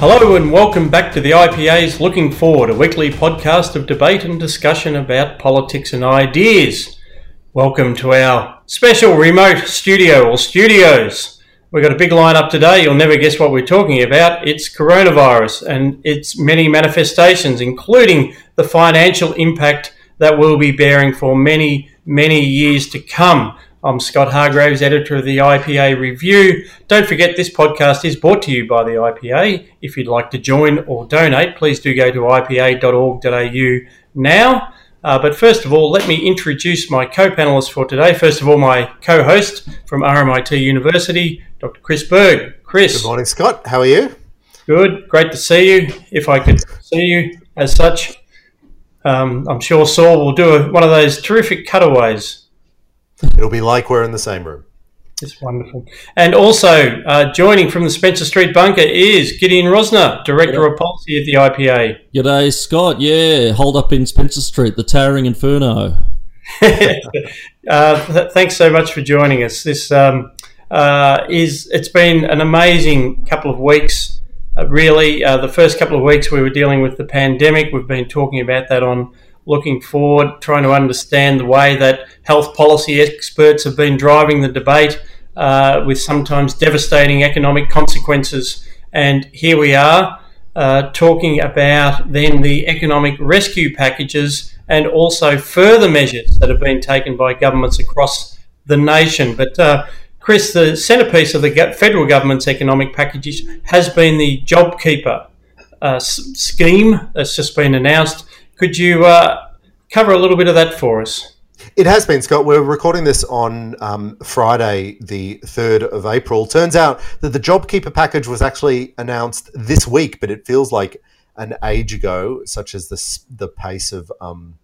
Hello and welcome back to the IPA's Looking Forward, a weekly podcast of debate and discussion about politics and ideas. Welcome to our special remote studio or studios. We've got a big lineup today. You'll never guess what we're talking about. It's coronavirus and its many manifestations, including the financial impact that we'll be bearing for many, many years to come. I'm Scott Hargreaves, editor of the IPA Review. Don't forget, this podcast is brought to you by the IPA. If you'd like to join or donate, please do go to ipa.org.au now. Uh, but first of all, let me introduce my co panelists for today. First of all, my co host from RMIT University, Dr. Chris Berg. Chris. Good morning, Scott. How are you? Good. Great to see you. If I could see you as such, um, I'm sure Saul will do a, one of those terrific cutaways It'll be like we're in the same room. It's wonderful. And also uh, joining from the Spencer Street bunker is Gideon Rozner, Director of Policy at the IPA. G'day, Scott. Yeah, hold up in Spencer Street, the towering inferno. uh, th- thanks so much for joining us. This um, uh, is it's been an amazing couple of weeks. Uh, really, uh, the first couple of weeks we were dealing with the pandemic. We've been talking about that on looking forward, trying to understand the way that health policy experts have been driving the debate uh, with sometimes devastating economic consequences. And here we are uh, talking about then the economic rescue packages and also further measures that have been taken by governments across the nation. But uh, Chris, the centrepiece of the federal government's economic packages has been the JobKeeper uh, scheme that's just been announced. Could you uh, cover a little bit of that for us? It has been, Scott. We're recording this on um, Friday, the 3rd of April. Turns out that the JobKeeper package was actually announced this week, but it feels like an age ago, such as the, the pace of. Um,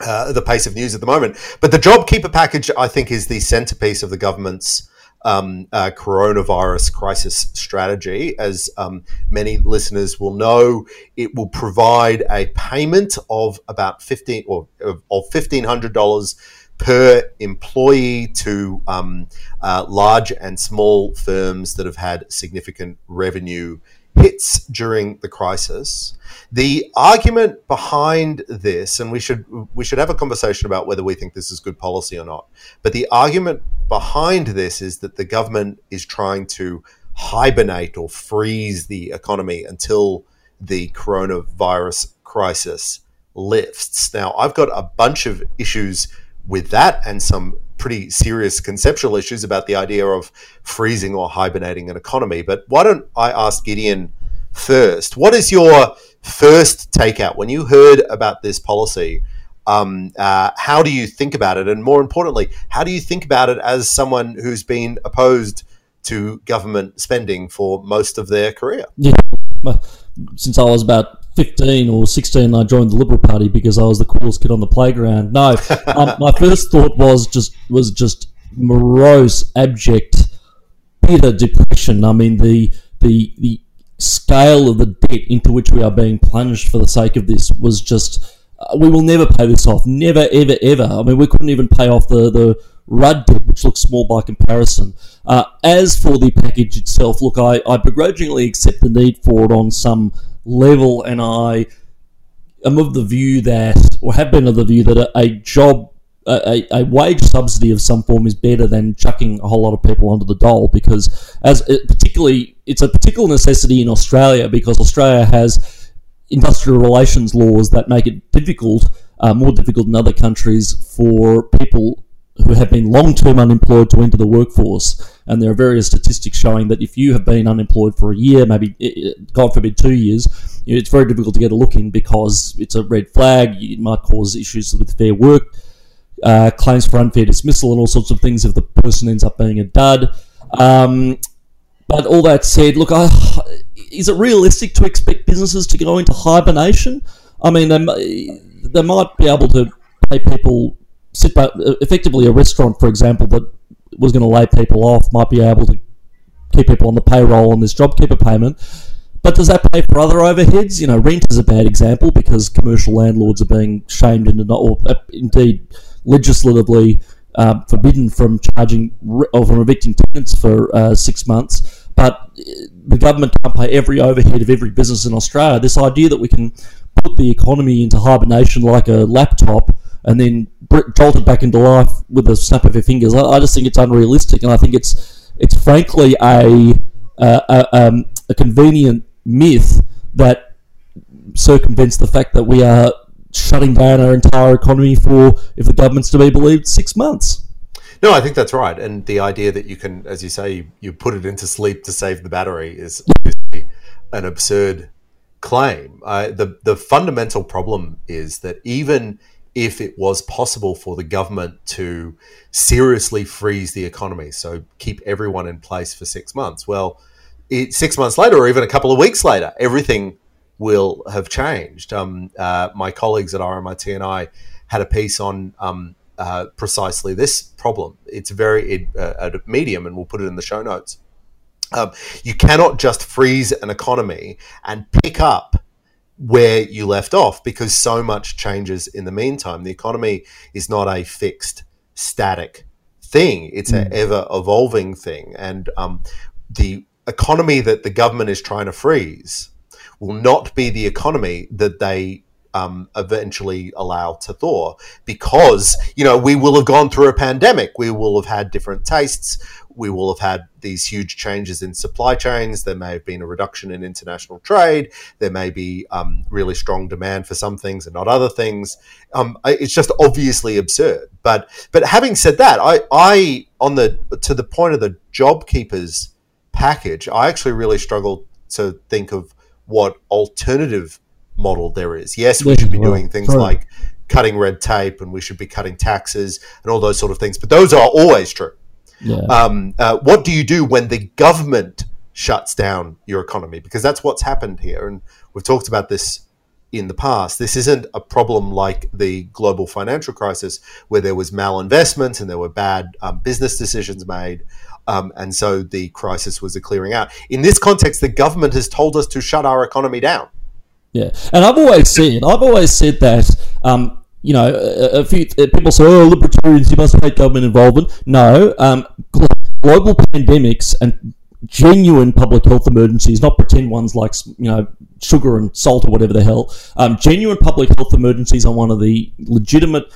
uh, the pace of news at the moment. But the JobKeeper package, I think, is the centerpiece of the government's um, uh, coronavirus crisis strategy. As um, many listeners will know, it will provide a payment of about fifteen or of fifteen hundred dollars per employee to um, uh, large and small firms that have had significant revenue hits during the crisis. The argument behind this, and we should we should have a conversation about whether we think this is good policy or not. But the argument behind this is that the government is trying to hibernate or freeze the economy until the coronavirus crisis lifts. Now, I've got a bunch of issues with that and some pretty serious conceptual issues about the idea of freezing or hibernating an economy. But why don't I ask Gideon first? What is your first takeout when you heard about this policy? Um, uh, how do you think about it? And more importantly, how do you think about it as someone who's been opposed to government spending for most of their career? Yeah, since I was about 15 or 16, I joined the Liberal Party because I was the coolest kid on the playground. No, um, my first thought was just was just morose, abject, bitter depression. I mean, the the the scale of the debt into which we are being plunged for the sake of this was just. Uh, we will never pay this off. Never, ever, ever. I mean, we couldn't even pay off the, the Rudd debt, which looks small by comparison. Uh, as for the package itself, look, I, I begrudgingly accept the need for it on some level, and I am of the view that, or have been of the view that a, a job, a, a, wage subsidy of some form is better than chucking a whole lot of people onto the dole because, as it, particularly, it's a particular necessity in Australia because Australia has industrial relations laws that make it difficult, uh, more difficult than other countries, for people who have been long term unemployed to enter the workforce. And there are various statistics showing that if you have been unemployed for a year, maybe, God forbid, two years, it's very difficult to get a look in because it's a red flag. It might cause issues with fair work, uh, claims for unfair dismissal, and all sorts of things if the person ends up being a dud. Um, but all that said, look, I, is it realistic to expect businesses to go into hibernation? I mean, they, they might be able to pay people sit back, effectively a restaurant, for example, that was going to lay people off might be able to keep people on the payroll on this JobKeeper payment. But does that pay for other overheads? You know, rent is a bad example because commercial landlords are being shamed into not, or uh, indeed legislatively uh, forbidden from charging or from evicting tenants for uh, six months. But uh, the government can't pay every overhead of every business in Australia. This idea that we can put the economy into hibernation like a laptop and then jolt it back into life with a snap of your fingers, I, I just think it's unrealistic, and I think it's it's frankly a a, um, a convenient myth that circumvents the fact that we are shutting down our entire economy for, if the government's to be believed, six months. No, I think that's right. And the idea that you can, as you say, you put it into sleep to save the battery is an absurd claim. Uh, the the fundamental problem is that even if it was possible for the government to seriously freeze the economy, so keep everyone in place for six months, well, it, six months later, or even a couple of weeks later, everything will have changed. Um, uh, my colleagues at RMIT and I had a piece on um, uh, precisely this problem. It's very uh, a medium, and we'll put it in the show notes. Um, you cannot just freeze an economy and pick up where you left off because so much changes in the meantime. The economy is not a fixed, static thing; it's mm. an ever evolving thing, and um, the economy that the government is trying to freeze will not be the economy that they um, eventually allow to thaw. Because you know we will have gone through a pandemic. We will have had different tastes we will have had these huge changes in supply chains. There may have been a reduction in international trade. There may be um, really strong demand for some things and not other things. Um, it's just obviously absurd. But but having said that I, I on the to the point of the job keepers package i actually really struggle to think of what alternative model there is. Yes, we should be doing things like cutting red tape and we should be cutting taxes and all those sort of things, but those are always true. Yeah. Um, uh, what do you do when the government shuts down your economy? Because that's what's happened here. And we've talked about this in the past. This isn't a problem like the global financial crisis where there was malinvestment and there were bad um, business decisions made. Um, and so the crisis was a clearing out. In this context, the government has told us to shut our economy down. Yeah, and I've always said, I've always said that. Um, you know, a, a, few people say, "Oh, libertarians, you must hate government involvement." No, um, global pandemics and genuine public health emergencies, not pretend ones like you know sugar and salt or whatever the hell. Um, genuine public health emergencies are one of the legitimate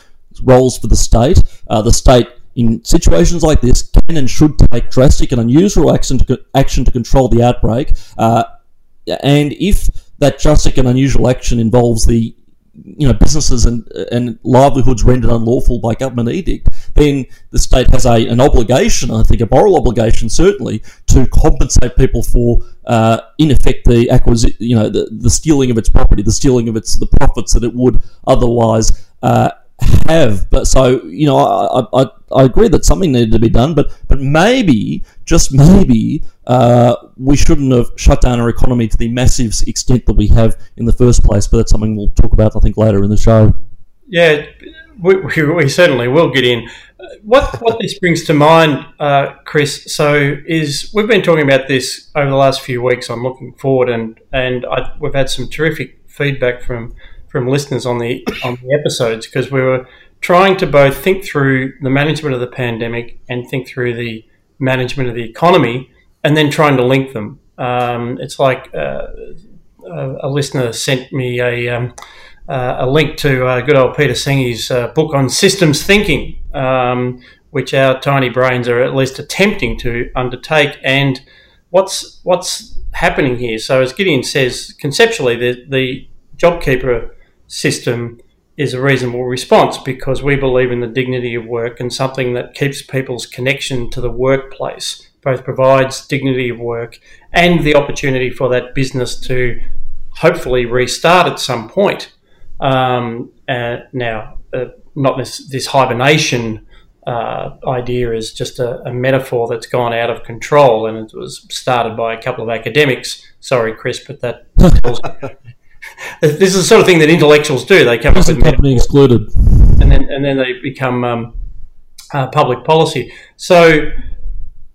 roles for the state. Uh, the state in situations like this can and should take drastic and unusual action to, action to control the outbreak. Uh, and if that drastic and unusual action involves the you know businesses and and livelihoods rendered unlawful by government edict, then the state has a an obligation, I think a moral obligation certainly, to compensate people for uh, in effect the acquisition, you know, the, the stealing of its property, the stealing of its the profits that it would otherwise uh, have. But so you know, I, I, I agree that something needed to be done, but but maybe just maybe uh, we shouldn't have shut down our economy to the massive extent that we have in the first place. But that's something we'll talk about, I think, later in the show. Yeah, we, we certainly will get in. What what this brings to mind, uh, Chris? So is we've been talking about this over the last few weeks I'm looking forward, and and I, we've had some terrific feedback from from listeners on the on the episodes because we were trying to both think through the management of the pandemic and think through the management of the economy, and then trying to link them. Um, it's like uh, a, listener sent me a um, uh, a link to uh, good old Peter Senge's uh, book on systems thinking, um, which our tiny brains are at least attempting to undertake. And what's what's happening here? So, as Gideon says, conceptually, the, the JobKeeper system is a reasonable response because we believe in the dignity of work and something that keeps people's connection to the workplace, both provides dignity of work and the opportunity for that business to hopefully restart at some point. Um, uh, now, uh, not this, this hibernation uh, idea is just a, a, metaphor that's gone out of control and it was started by a couple of academics. Sorry, Chris, but that this is the sort of thing that intellectuals do. They come up with excluded, and then and then they become um, uh, public policy. So,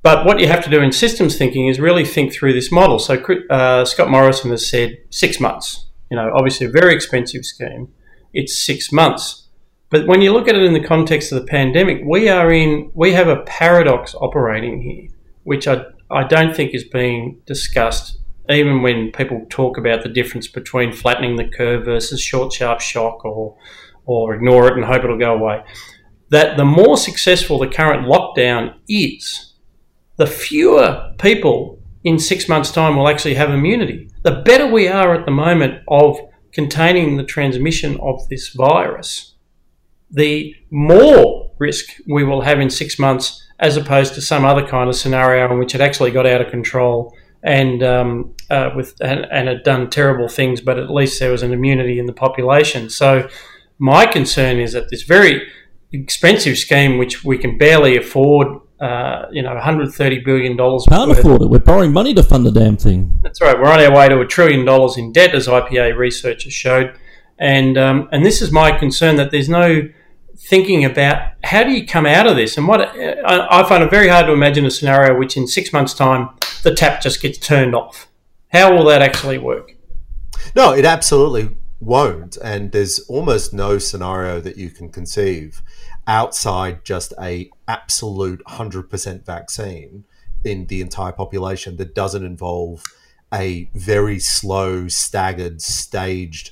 but what you have to do in systems thinking is really think through this model. So uh, Scott Morrison has said six months. You know, obviously a very expensive scheme. It's six months. But when you look at it in the context of the pandemic, we are in we have a paradox operating here, which I I don't think is being discussed, even when people talk about the difference between flattening the curve versus short, sharp shock or, or ignore it and hope it'll go away. That the more successful the current lockdown is, the fewer people in six months' time will actually have immunity. The better we are at the moment of containing the transmission of this virus, the more risk we will have in six months as opposed to some other kind of scenario in which it actually got out of control and um, uh, with and, and had done terrible things, but at least there was an immunity in the population. So my concern is that this very expensive scheme, which we can barely afford, uh, you know, 130 billion dollars. Can't afford it. We're borrowing money to fund the damn thing. That's right. We're on our way to a trillion dollars in debt, as IPA researchers showed, and um, and this is my concern that there's no thinking about how do you come out of this and what I, I find it very hard to imagine a scenario which in six months time the tap just gets turned off how will that actually work no it absolutely won't and there's almost no scenario that you can conceive outside just a absolute 100% vaccine in the entire population that doesn't involve a very slow staggered staged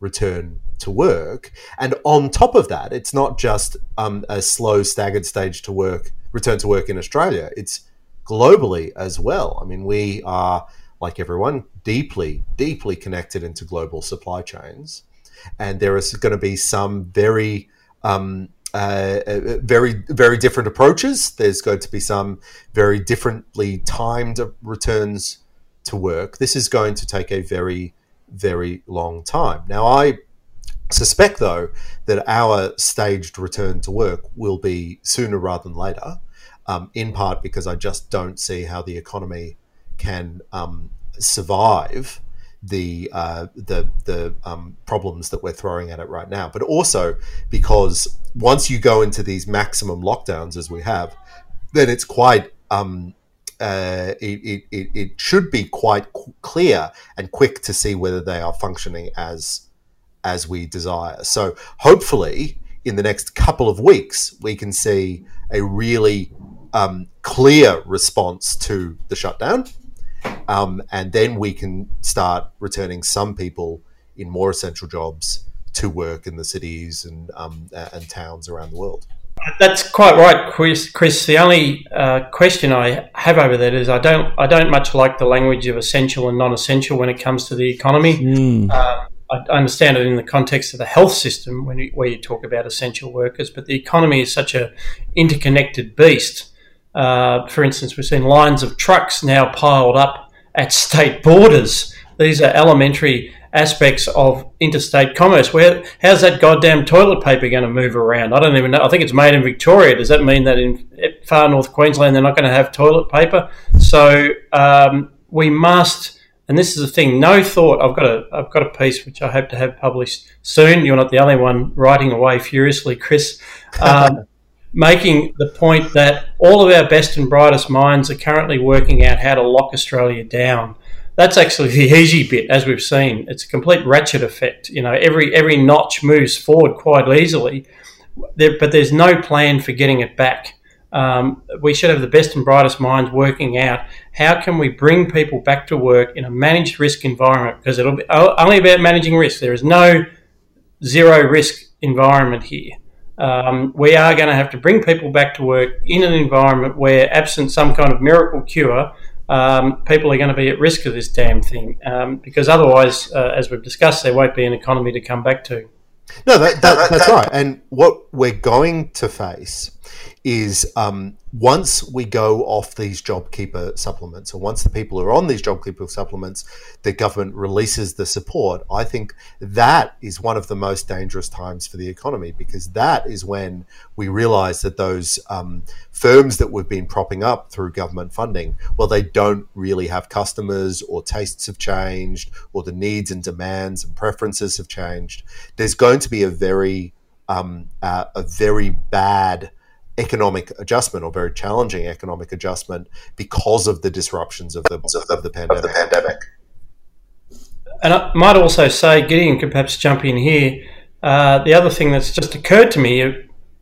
return to work. And on top of that, it's not just um, a slow, staggered stage to work, return to work in Australia. It's globally as well. I mean, we are, like everyone, deeply, deeply connected into global supply chains. And there is going to be some very, um, uh, uh, very, very different approaches. There's going to be some very differently timed returns to work. This is going to take a very, very long time. Now, I suspect, though, that our staged return to work will be sooner rather than later, um, in part because I just don't see how the economy can um, survive the uh, the the um, problems that we're throwing at it right now, but also because once you go into these maximum lockdowns as we have, then it's quite um, uh, it, it, it should be quite clear and quick to see whether they are functioning as as we desire. So hopefully, in the next couple of weeks, we can see a really um, clear response to the shutdown, um, and then we can start returning some people in more essential jobs to work in the cities and um, and towns around the world. That's quite right, Chris. Chris, the only uh, question I have over that is I don't I don't much like the language of essential and non-essential when it comes to the economy. Mm. Uh, I understand it in the context of the health system when you, where you talk about essential workers, but the economy is such a interconnected beast. Uh, for instance, we've seen lines of trucks now piled up at state borders. These are elementary aspects of interstate commerce. Where how's that goddamn toilet paper going to move around? I don't even know. I think it's made in Victoria. Does that mean that in far north Queensland they're not going to have toilet paper? So um, we must and this is the thing. No thought. I've got a I've got a piece which I hope to have published soon. You're not the only one writing away furiously, Chris. Um, making the point that all of our best and brightest minds are currently working out how to lock Australia down. That's actually the easy bit, as we've seen. It's a complete ratchet effect. You know, every every notch moves forward quite easily, there, but there's no plan for getting it back. Um, we should have the best and brightest minds working out how can we bring people back to work in a managed risk environment because it'll be only about managing risk. There is no zero risk environment here. Um, we are going to have to bring people back to work in an environment where, absent some kind of miracle cure, um, people are going to be at risk of this damn thing um, because otherwise, uh, as we've discussed, there won't be an economy to come back to. No, that, that, that's right. And what we're going to face is um, once we go off these JobKeeper supplements, or once the people are on these JobKeeper supplements, the government releases the support, I think that is one of the most dangerous times for the economy because that is when we realize that those um, firms that we've been propping up through government funding, well, they don't really have customers, or tastes have changed, or the needs and demands and preferences have changed. There's going to be a very um, uh, a very bad economic adjustment or very challenging economic adjustment because of the disruptions of the of the pandemic. Of the pandemic. And I might also say, Gideon could perhaps jump in here. Uh, the other thing that's just occurred to me uh,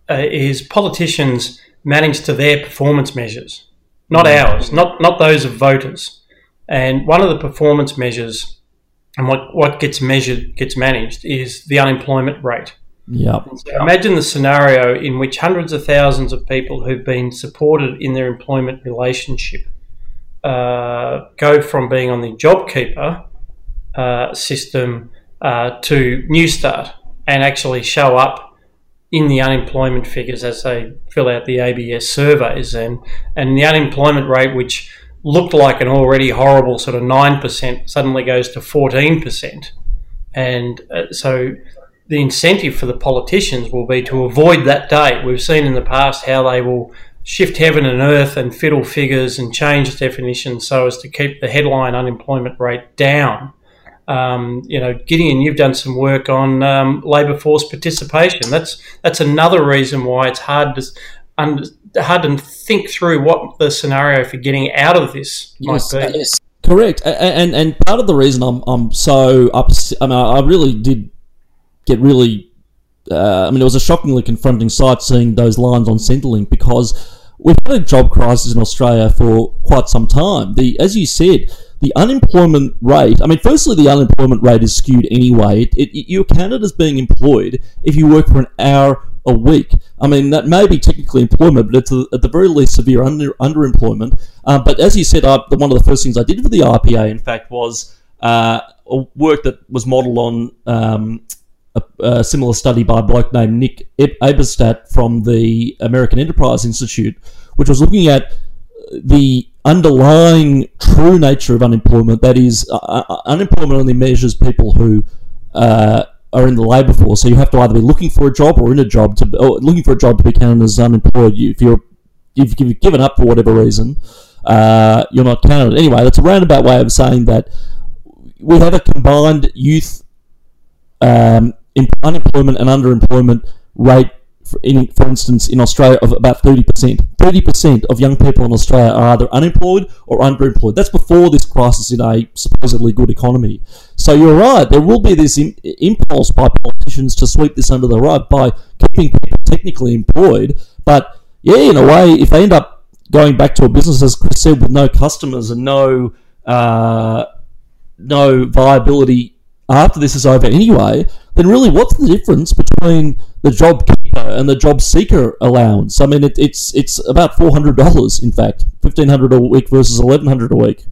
is politicians manage to their performance measures. not ours, not not those of voters. And one of the performance measures and what, what gets measured, gets managed, is the unemployment rate. Yeah. So imagine the scenario in which hundreds of thousands of people who've been supported in their employment relationship uh, go from being on the JobKeeper uh, system uh, to Newstart and actually show up in the unemployment figures as they fill out the ABS surveys and and the unemployment rate which looked like an already horrible sort of 9% suddenly goes to 14%. And uh, so the incentive for the politicians will be to avoid that date. We've seen in the past how they will shift heaven and earth and fiddle figures and change definitions so as to keep the headline unemployment rate down. Um, you know, Gideon, you've done some work on um, labour force participation. That's that's another reason why it's hard to un- hard to think through what the scenario for getting out of this yes, might be. Yes, correct. And, and part of the reason I'm I'm so upset, I mean, I really did get really. Uh, I mean, it was a shockingly confronting sight seeing those lines on Centrelink because we've had a job crisis in Australia for quite some time. The as you said, the unemployment rate. I mean, firstly, the unemployment rate is skewed anyway. It, it, you're counted as being employed if you work for an hour a week. I mean, that may be technically employment, but it's a, at the very least severe under, underemployment. Uh, but as you said, I, one of the first things I did for the IPA, in fact, was uh, work that was modelled on um, a, a, similar study by a bloke named Nick Eberstadt from the American Enterprise Institute, which was looking at the underlying true nature of unemployment. That is, uh, unemployment only measures people who uh, are in the labour force. So you have to either be looking for a job or in a job to looking for a job to be counted as unemployed. You, if you're if you've given up for whatever reason, uh, you're not counted. Anyway, that's a roundabout way of saying that we have a combined youth um, unemployment and underemployment rate for, in, for instance, in Australia, of about 30%. 30% of young people in Australia are either unemployed or underemployed. That's before this crisis in a supposedly good economy. So you're right, there will be this Im- impulse by politicians to sweep this under the rug by keeping people technically employed. But yeah, in a way, if they end up going back to a business, as Chris said, with no customers and no uh, no viability after this is over anyway, then really what's the difference between the job keeper and the job seeker allowance? I mean, it, it's it's about four hundred dollars, in fact, fifteen hundred a week versus eleven hundred a week.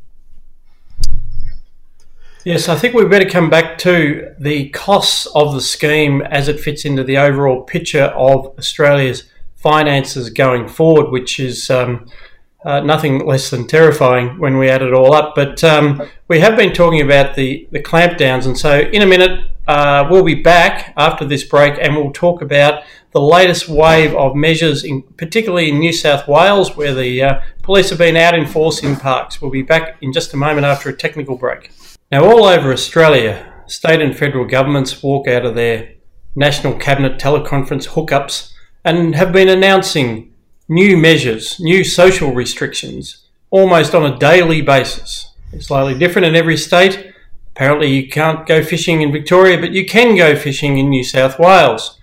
Yes, I think we better come back to the costs of the scheme as it fits into the overall picture of Australia's finances going forward, which is um, uh, nothing less than terrifying when we add it all up. But um, we have been talking about the, the clampdowns, and so in a minute uh, we'll be back after this break and we'll talk about the latest wave of measures, in, particularly in New South Wales, where the uh, police have been out in force in parks. We'll be back in just a moment after a technical break. Now, all over Australia, state and federal governments walk out of their National Cabinet teleconference hookups and have been announcing new measures, new social restrictions, almost on a daily basis. It's slightly different in every state. Apparently, you can't go fishing in Victoria, but you can go fishing in New South Wales.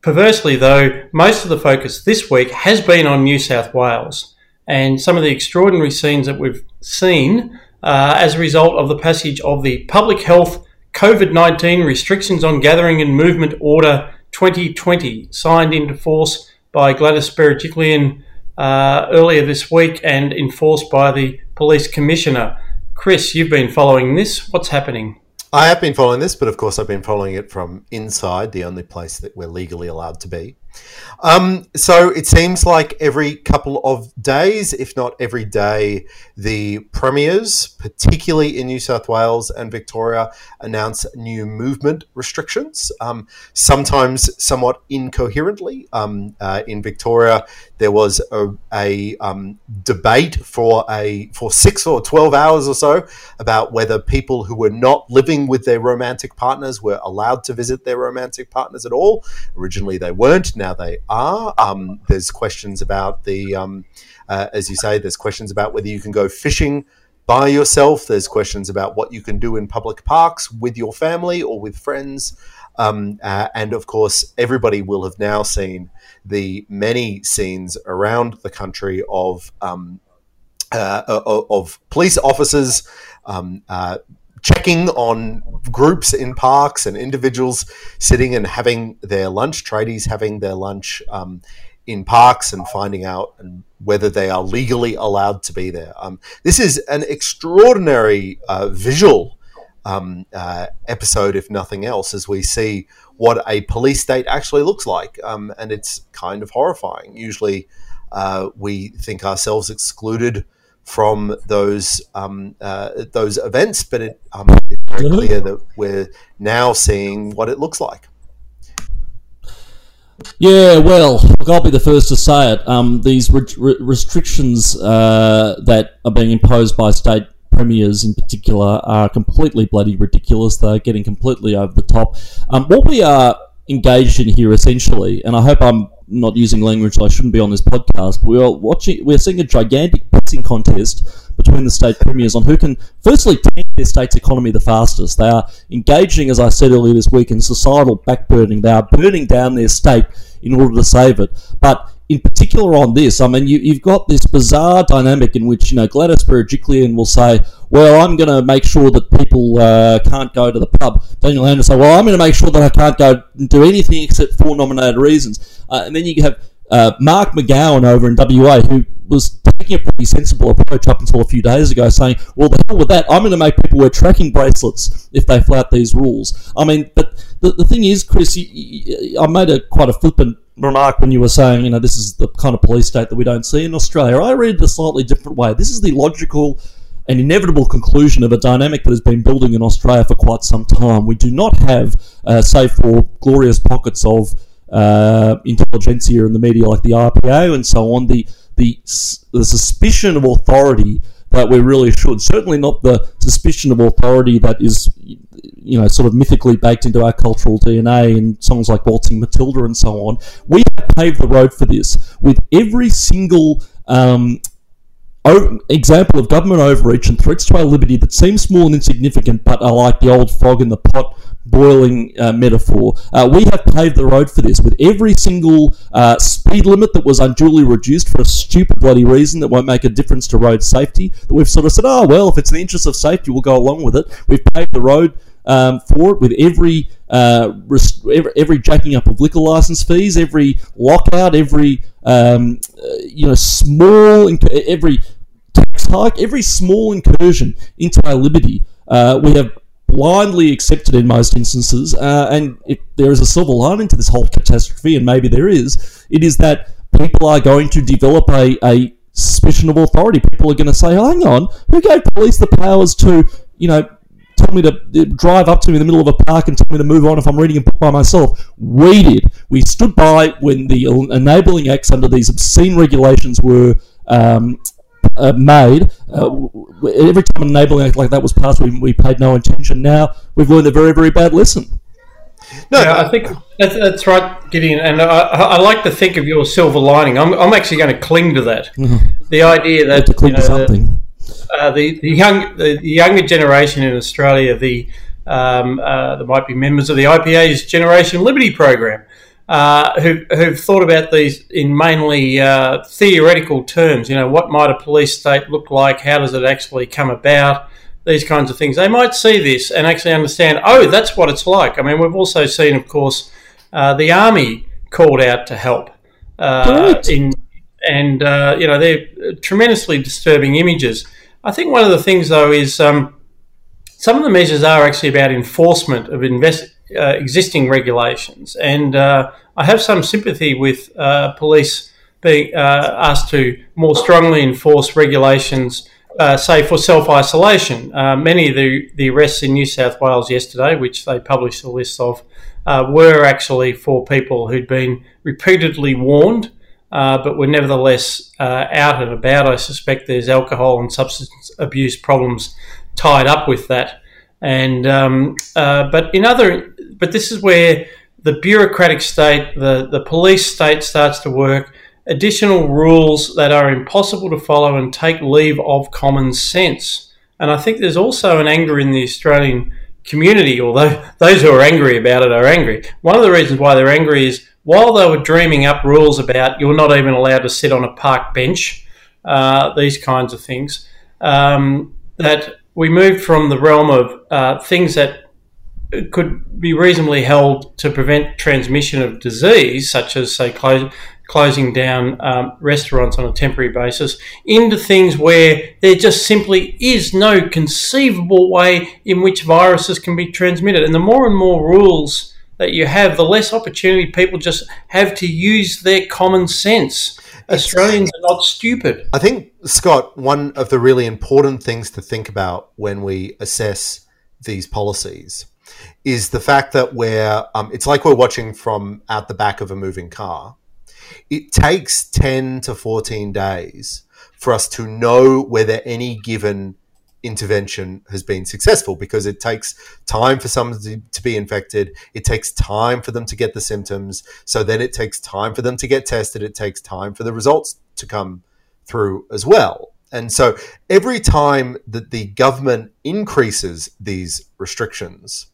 Perversely, though, most of the focus this week has been on New South Wales and some of the extraordinary scenes that we've seen uh, as a result of the passage of the Public Health COVID 19 Restrictions on Gathering and Movement Order 2020, signed into force by Gladys Berejiklian uh, earlier this week and enforced by the Police Commissioner. Chris, you've been following this. What's happening? I have been following this, but of course, I've been following it from inside, the only place that we're legally allowed to be. Um, so it seems like every couple of days, if not every day, the premiers, particularly in New South Wales and Victoria, announce new movement restrictions, um, sometimes somewhat incoherently. Um, uh, in Victoria, there was a, a um, debate for a for six or twelve hours or so about whether people who were not living with their romantic partners were allowed to visit their romantic partners at all. Originally, they weren't. Now they are. Um, there's questions about the, um, uh, as you say, there's questions about whether you can go fishing by yourself. There's questions about what you can do in public parks with your family or with friends. Um, uh, and of course, everybody will have now seen the many scenes around the country of um, uh, of police officers um, uh, checking on groups in parks and individuals sitting and having their lunch, tradies having their lunch um, in parks and finding out and whether they are legally allowed to be there. Um, this is an extraordinary uh, visual um, uh, episode, if nothing else, as we see what a police state actually looks like. Um, and it's kind of horrifying. Usually uh, we think ourselves excluded from those um, uh, those events, but it, um, it's very clear that we're now seeing what it looks like. Yeah, well, I'll be the first to say it. Um, these re- re- restrictions uh, that are being imposed by state premiers in particular are completely bloody ridiculous. They're getting completely over the top. Um, what we are engaged in here essentially, and I hope I'm not using language I shouldn't be on this podcast. We are watching. We're seeing a gigantic pissing contest between the state premiers on who can firstly tank their state's economy the fastest. They are engaging, as I said earlier this week, in societal backburning. They are burning down their state in order to save it. But in particular on this, I mean, you, have got this bizarre dynamic in which, you know, Gladys Berejiklian will say, well, I'm going to make sure that people uh, can't go to the pub. Daniel Andrews say, well, I'm going to make sure that I can't go and do anything except for nominated reasons. Uh, and then you have uh, Mark McGowan over in WA, who was taking a pretty sensible approach up until a few days ago, saying, well, the hell with that, I'm going to make people wear tracking bracelets if they flout these rules. I mean, but the, the thing is, Chris, you, you, I made a quite a flippant remark when you were saying, you know, this is the kind of police state that we don't see in Australia. I read it a slightly different way. This is the logical and inevitable conclusion of a dynamic that has been building in Australia for quite some time. We do not have, uh, save for glorious pockets of uh, intelligentsia in the media like the IPA and so on, the, the, the suspicion of authority that we really should. Certainly not the suspicion of authority that is, you know, sort of mythically baked into our cultural DNA in songs like Waltzing Matilda and so on. We have paved the road for this with every single um, example of government overreach and threats to our liberty that seem small and insignificant but are like the old frog in the pot boiling uh, metaphor. Uh, we have paved the road for this with every single uh, speed limit that was unduly reduced for a stupid bloody reason that won't make a difference to road safety. That we've sort of said, oh, well, if it's in the interest of safety, we'll go along with it. We've paved the road um, for it with every, uh, every, every jacking up of liquor license fees, every lockout, every um, uh, you know small inc- every tax hike, every small incursion into our liberty. Uh, we have blindly accepted in most instances. Uh, and if there is a silver lining to this whole catastrophe, and maybe there is, it is that people are going to develop a, a suspicion of authority. People are going to say, hang on, who gave police the powers to, you know, tell me to drive up to me in the middle of a park and tell me to move on if I'm reading a book by myself. We did. We stood by when the enabling acts under these obscene regulations were um, uh, made. Uh, every time an enabling act like that was passed, we, we paid no attention. Now we've learned a very, very bad lesson. No, yeah, I think that's, that's right, Gideon. And I, I, like to think of your silver lining. I'm, I'm actually going to cling to that. Mm-hmm. The idea that to cling you know, to something. Uh, the, the young the, the, younger generation in Australia, the um, uh, there might be members of the IPA's Generation Liberty program uh, who, who've thought about these in mainly uh, theoretical terms. You know, what might a police state look like? How does it actually come about? These kinds of things. They might see this and actually understand, oh, that's what it's like. I mean, we've also seen, of course, uh, the army called out to help. Uh, in and uh, you know they're tremendously disturbing images. I think one of the things though is um, some of the measures are actually about enforcement of invest- uh, existing regulations, and uh, I have some sympathy with uh, police being uh, asked to more strongly enforce regulations, uh, say for self isolation. Uh, many of the, the arrests in New South Wales yesterday, which they published a list of, were actually for people who'd been repeatedly warned. but were nevertheless out and about. I suspect there's alcohol and substance abuse problems tied up with that. And um, uh, but in other but this is where the bureaucratic state, the, the police state starts to work, additional rules that are impossible to follow and take leave of common sense. And I think there's also an anger in the Australian community, although those who are angry about it are angry. One of the reasons why they're angry is while they were dreaming up rules about you're not even allowed to sit on a park bench, uh, these kinds of things, um, that we moved from the realm of uh, things that could be reasonably held to prevent transmission of disease, such as, say, closing down um, restaurants on a temporary basis, into things where there just simply is no conceivable way in which viruses can be transmitted. And the more and more rules that you have, the less opportunity people just have to use their common sense. Australians are not stupid. I think, Scott, one of the really important things to think about when we assess these policies is the fact that we're um, it's like we're watching from out the back of a moving car. It takes 10 to 14 days for us to know whether any given intervention has been successful because it takes time for someone to, to, be infected. It takes time for them to get the symptoms. So then it takes time for them to get tested. It takes time for the results to come through as well. And so every time that the government increases these restrictions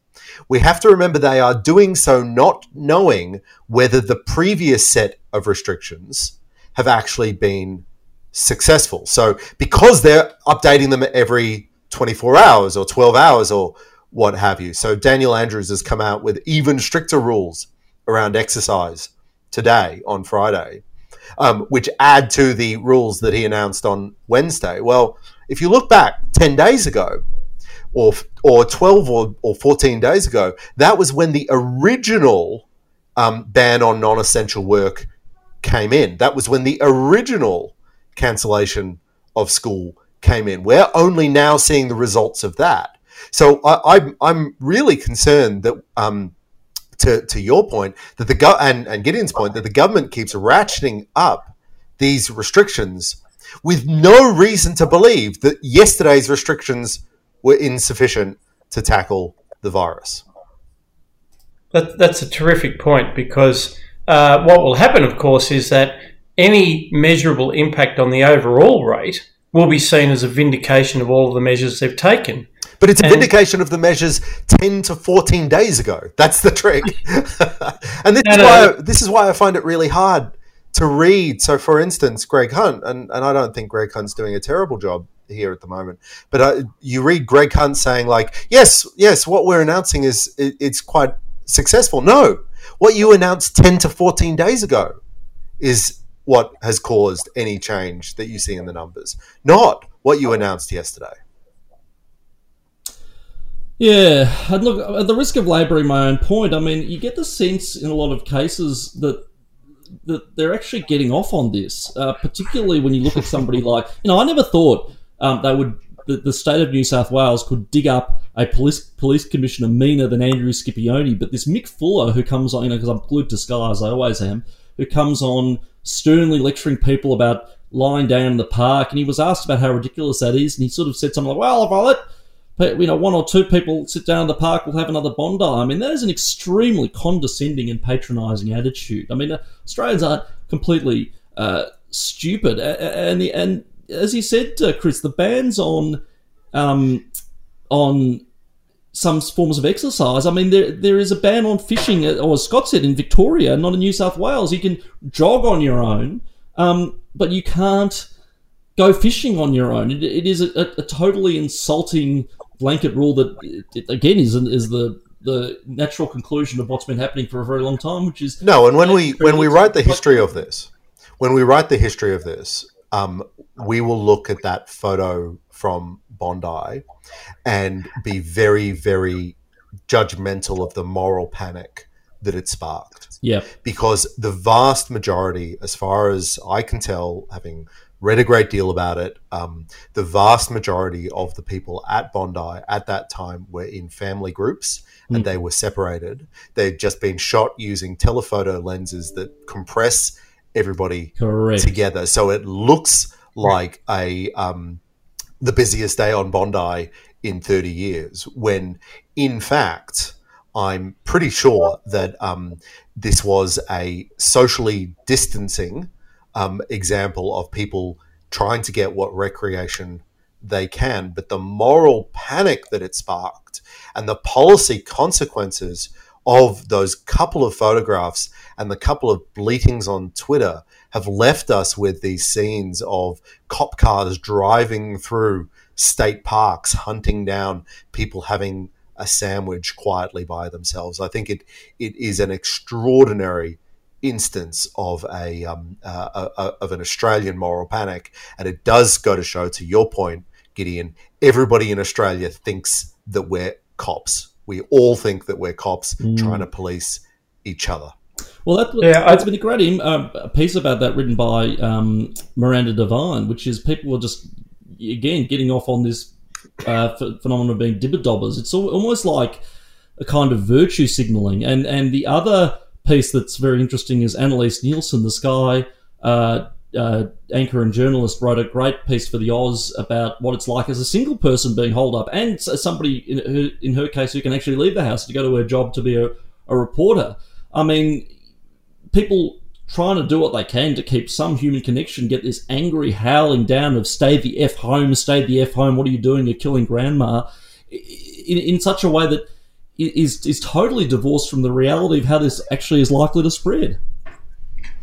we have to remember they are doing so not knowing whether the previous set of restrictions have actually been successful. So because they're updating them every 24 hours or 12 hours or what have you. So Daniel Andrews has come out with even stricter rules around exercise today on Friday, um, which add to the rules that he announced on Wednesday. Well, if you look back 10 days ago, or or 12 or, or 14 days ago, that was when the original um, ban on non-essential work came in. That was when the original cancellation of school came in. We're only now seeing the results of that. So I, am really concerned that, um, to, to your point, that the go- and, and Gideon's point, that the government keeps ratcheting up these restrictions with no reason to believe that yesterday's restrictions were insufficient to tackle the virus. That, that's a terrific point because uh, what will happen, of course, is that any measurable impact on the overall rate will be seen as a vindication of all of the measures they've taken. But it's a and, vindication of the measures 10 to 14 days ago. That's the trick. and this, is why, this is why I find it really hard to read. So, for instance, Greg Hunt, and, and I don't think Greg Hunt's doing a terrible job here at the moment. But uh, you read Greg Hunt saying like, "Yes, yes, what we're announcing is it, it's quite successful." No, what you announced ten to fourteen days ago is what has caused any change that you see in the numbers, not what you announced yesterday. Yeah, and look, at the risk of labouring my own point, I mean, you get the sense in a lot of cases that that they're actually getting off on this, uh, particularly when you look at somebody like, you know, I never thought um, they would the, the, state of New South Wales could dig up a police police commissioner meaner than Andrew Scipione, but this Mick Fuller who comes on, you know, because I'm glued to Sky as I always am, who comes on sternly lecturing people about lying down in the park, and he was asked about how ridiculous that is, and he sort of said something like, "Well, if I let you know one or two people sit down in the park, we'll have another Bondi." I mean, that is an extremely condescending and patronising attitude. I mean, Australians aren't completely uh, stupid, and the and as you said, uh, Chris, the bans on um, on some forms of exercise. I mean, there there is a ban on fishing, uh, or as Scott said, in Victoria, not in New South Wales. You can jog on your own, um, but you can't go fishing on your own. it, it is a, a, totally insulting blanket rule that, it, again, is is the the natural conclusion of what's been happening for a very long time, which is no. And when we when we write the history of this, when we write the history of this, um, we will look at that photo from Bondi and be very, very judgmental of the moral panic that it sparked. Yeah. Because the vast majority, as far as I can tell, having read a great deal about it, um, the vast majority of the people at Bondi at that time were in family groups and mm. they were separated. They'd just been shot using telephoto lenses that compress everybody Correct. together. So it looks like a um, the busiest day on Bondi in 30 years, when in fact, I'm pretty sure that um, this was a socially distancing um, example of people trying to get what recreation they can, but the moral panic that it sparked and the policy consequences of those couple of photographs and the couple of bleatings on Twitter have left us with these scenes of cop cars driving through state parks, hunting down people having a sandwich quietly by themselves. I think it it is an extraordinary instance of a, um, uh, a, of an Australian moral panic, and it does go to show, to your point, Gideon, everybody in Australia thinks that we're cops. We all think that we're cops mm. trying to police each other. Well, that, yeah, that's I, been a great um, piece about that written by um, Miranda Devine, which is people are just again getting off on this uh, phenomenon of being dibber dobbers. It's almost like a kind of virtue signaling, and and the other piece that's very interesting is Annelise Nielsen, the Sky uh, uh, anchor and journalist, wrote a great piece for the Oz about what it's like as a single person being holed up, and somebody in her, in her case who can actually leave the house to go to her job to be a, a reporter. I mean, people trying to do what they can to keep some human connection get this angry howling down of stay the f home, stay the f home. What are you doing? You're killing grandma. In, in such a way that is is totally divorced from the reality of how this actually is likely to spread.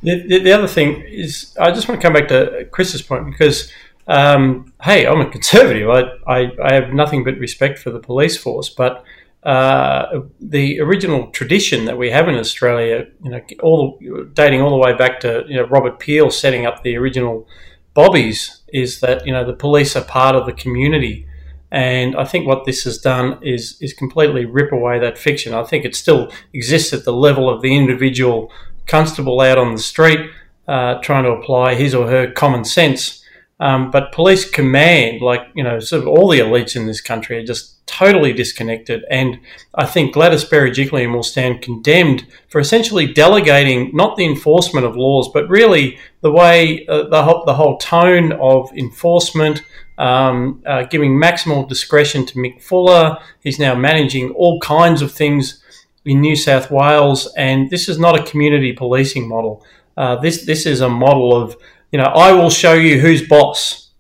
The, the, the other thing is, I just want to come back to Chris's point because, um, hey, I'm a conservative. I, I, I, have nothing but respect for the police force, but uh, the original tradition that we have in Australia, you know, all dating all the way back to you know Robert Peel setting up the original bobbies, is that you know the police are part of the community and I think what this has done is is completely rip away that fiction. I think it still exists at the level of the individual constable out on the street uh, trying to apply his or her common sense. Um, but police command, like you know, sort of all the elites in this country are just totally disconnected. And I think Gladys Berejiklian will stand condemned for essentially delegating not the enforcement of laws, but really the way uh, the whole, the whole tone of enforcement um, uh, giving maximal discretion to Mick Fuller. He's now managing all kinds of things in New South Wales, and this is not a community policing model. Uh, this this is a model of you know I will show you who's boss.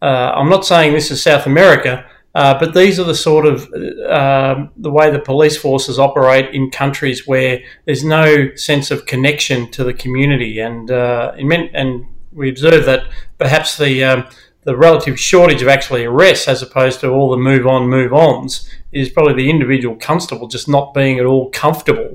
Uh, I'm not saying this is South America, uh, but these are the sort of uh, the way the police forces operate in countries where there's no sense of connection to the community, and uh, and we observe that perhaps the um, the relative shortage of actually arrests as opposed to all the move on, move ons is probably the individual constable just not being at all comfortable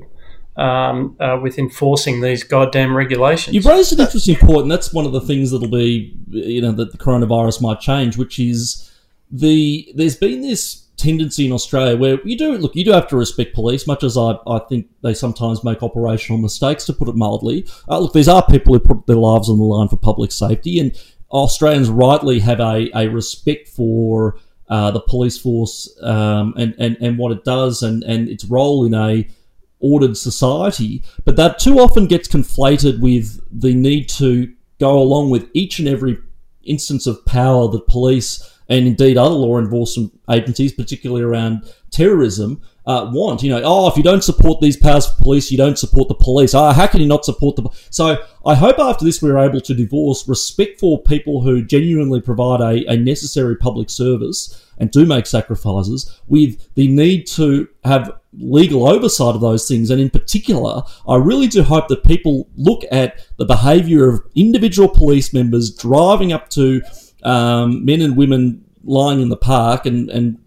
um, uh, with enforcing these goddamn regulations. You've raised an interesting point, and that's one of the things that'll be, you know, that the coronavirus might change, which is the there's been this tendency in Australia where you do look, you do have to respect police, much as I, I think they sometimes make operational mistakes, to put it mildly. Uh, look, these are people who put their lives on the line for public safety, and Australians rightly have a, a respect for uh, the police force um, and, and, and what it does and, and its role in a ordered society, but that too often gets conflated with the need to go along with each and every instance of power that police and indeed other law enforcement agencies, particularly around terrorism, uh, want. You know, oh, if you don't support these powers for police, you don't support the police. Oh, how can you not support the? So I hope after this we're able to divorce respect for people who genuinely provide a, a necessary public service and do make sacrifices with the need to have legal oversight of those things. And in particular, I really do hope that people look at the behaviour of individual police members driving up to um, men and women lying in the park and, and,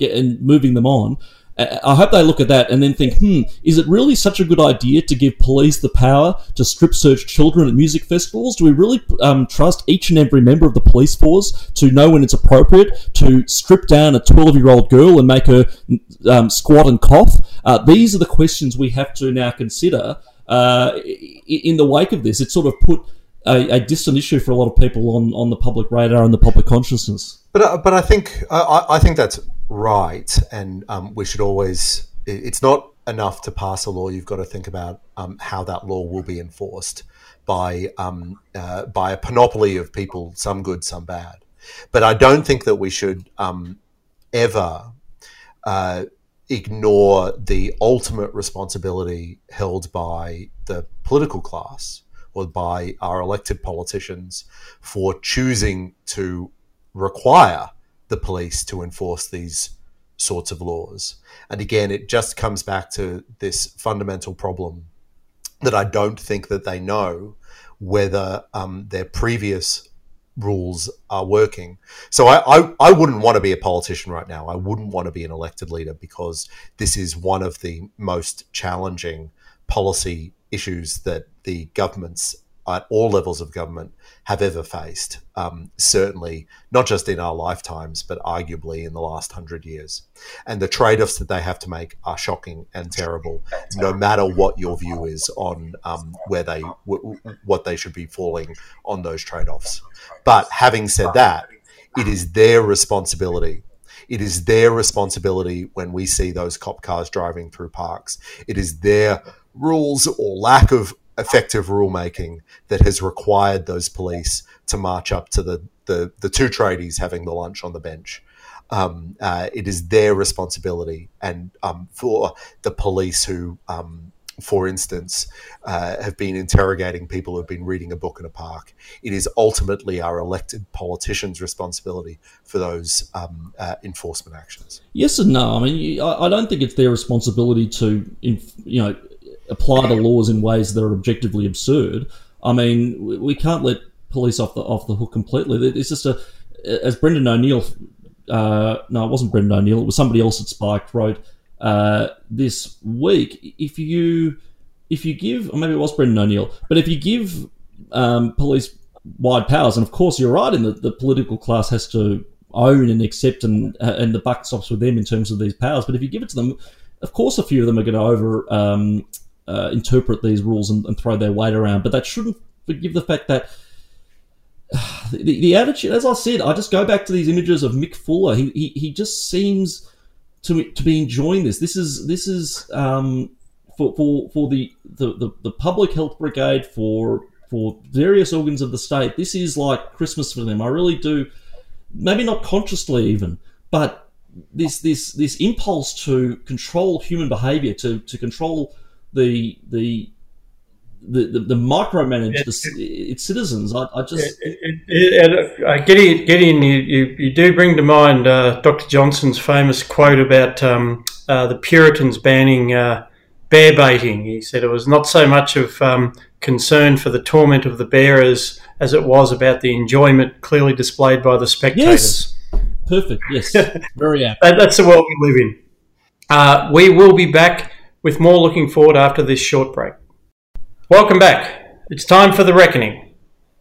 and moving them on I hope they look at that and then think, hmm, is it really such a good idea to give police the power to strip search children at music festivals? Do we really um, trust each and every member of the police force to know when it's appropriate to strip down a 12 year old girl and make her um, squat and cough? Uh, these are the questions we have to now consider uh, in the wake of this. It's sort of put a, a, distant issue for a lot of people on, on the public radar and the public consciousness. But, uh, but I think I, I think that's right, and um, we should always. It's not enough to pass a law. You've got to think about um, how that law will be enforced by um, uh, by a panoply of people, some good, some bad. But I don't think that we should um, ever uh, ignore the ultimate responsibility held by the political class or by our elected politicians for choosing to require the police to enforce these sorts of laws. And again, it just comes back to this fundamental problem that I don't think that they know whether um, their previous rules are working. So I, I, I, wouldn't want to be a politician right now. I wouldn't want to be an elected leader because this is one of the most challenging policy issues that the governments at all levels of government have ever faced. Um, certainly, not just in our lifetimes, but arguably in the last hundred years. And the trade offs that they have to make are shocking and terrible, no matter what your view is on um, where they w- what they should be falling on those trade offs. But having said that, it is their responsibility it is their responsibility when we see those cop cars driving through parks. It is their rules or lack of effective rulemaking that has required those police to march up to the, the, the two tradies having the lunch on the bench. Um, uh, it is their responsibility, and um, for the police who, um, for instance, uh, have been interrogating people who have been reading a book in a park, it is ultimately our elected politicians' responsibility for those um, uh, enforcement actions. Yes and no. I mean, I don't think it's their responsibility to, you know, apply the laws in ways that are objectively absurd. I mean, we can't let police off the off the hook completely. It's just a, as Brendan O'Neill, uh, no, it wasn't Brendan O'Neill. It was somebody else at Spike wrote uh, this week. If you if you give, or maybe it was Brendan O'Neill, but if you give um, police wide powers, and of course you're right in that the political class has to own and accept, and and the buck stops with them in terms of these powers. But if you give it to them, of course, a few of them are going to over um, uh, interpret these rules and, and, throw their weight around. But that shouldn't forgive the fact that the, the, attitude, as I said, I just go back to these images of Mick Fuller. He, he, he just seems to to be enjoying this. This is this is um, for, for, for the, the, the, the public health brigade for for various organs of the state. This is like Christmas for them. I really do. Maybe not consciously even, but this this this impulse to control human behavior, to to control the the the, the, the micromanage yeah. the, its citizens. I, I just it, it, it, uh, Gideon, Gideon you, you, you, do bring to mind uh, Dr. Johnson's famous quote about um, uh, the Puritans banning uh, bear baiting. He said it was not so much of um, concern for the torment of the bearers as it was about the enjoyment clearly displayed by the spectators. Yes. Perfect. Yes. Very apt. that, that's the world we live in. Uh, we will be back with more looking forward after this short break. Welcome back. It's time for the reckoning.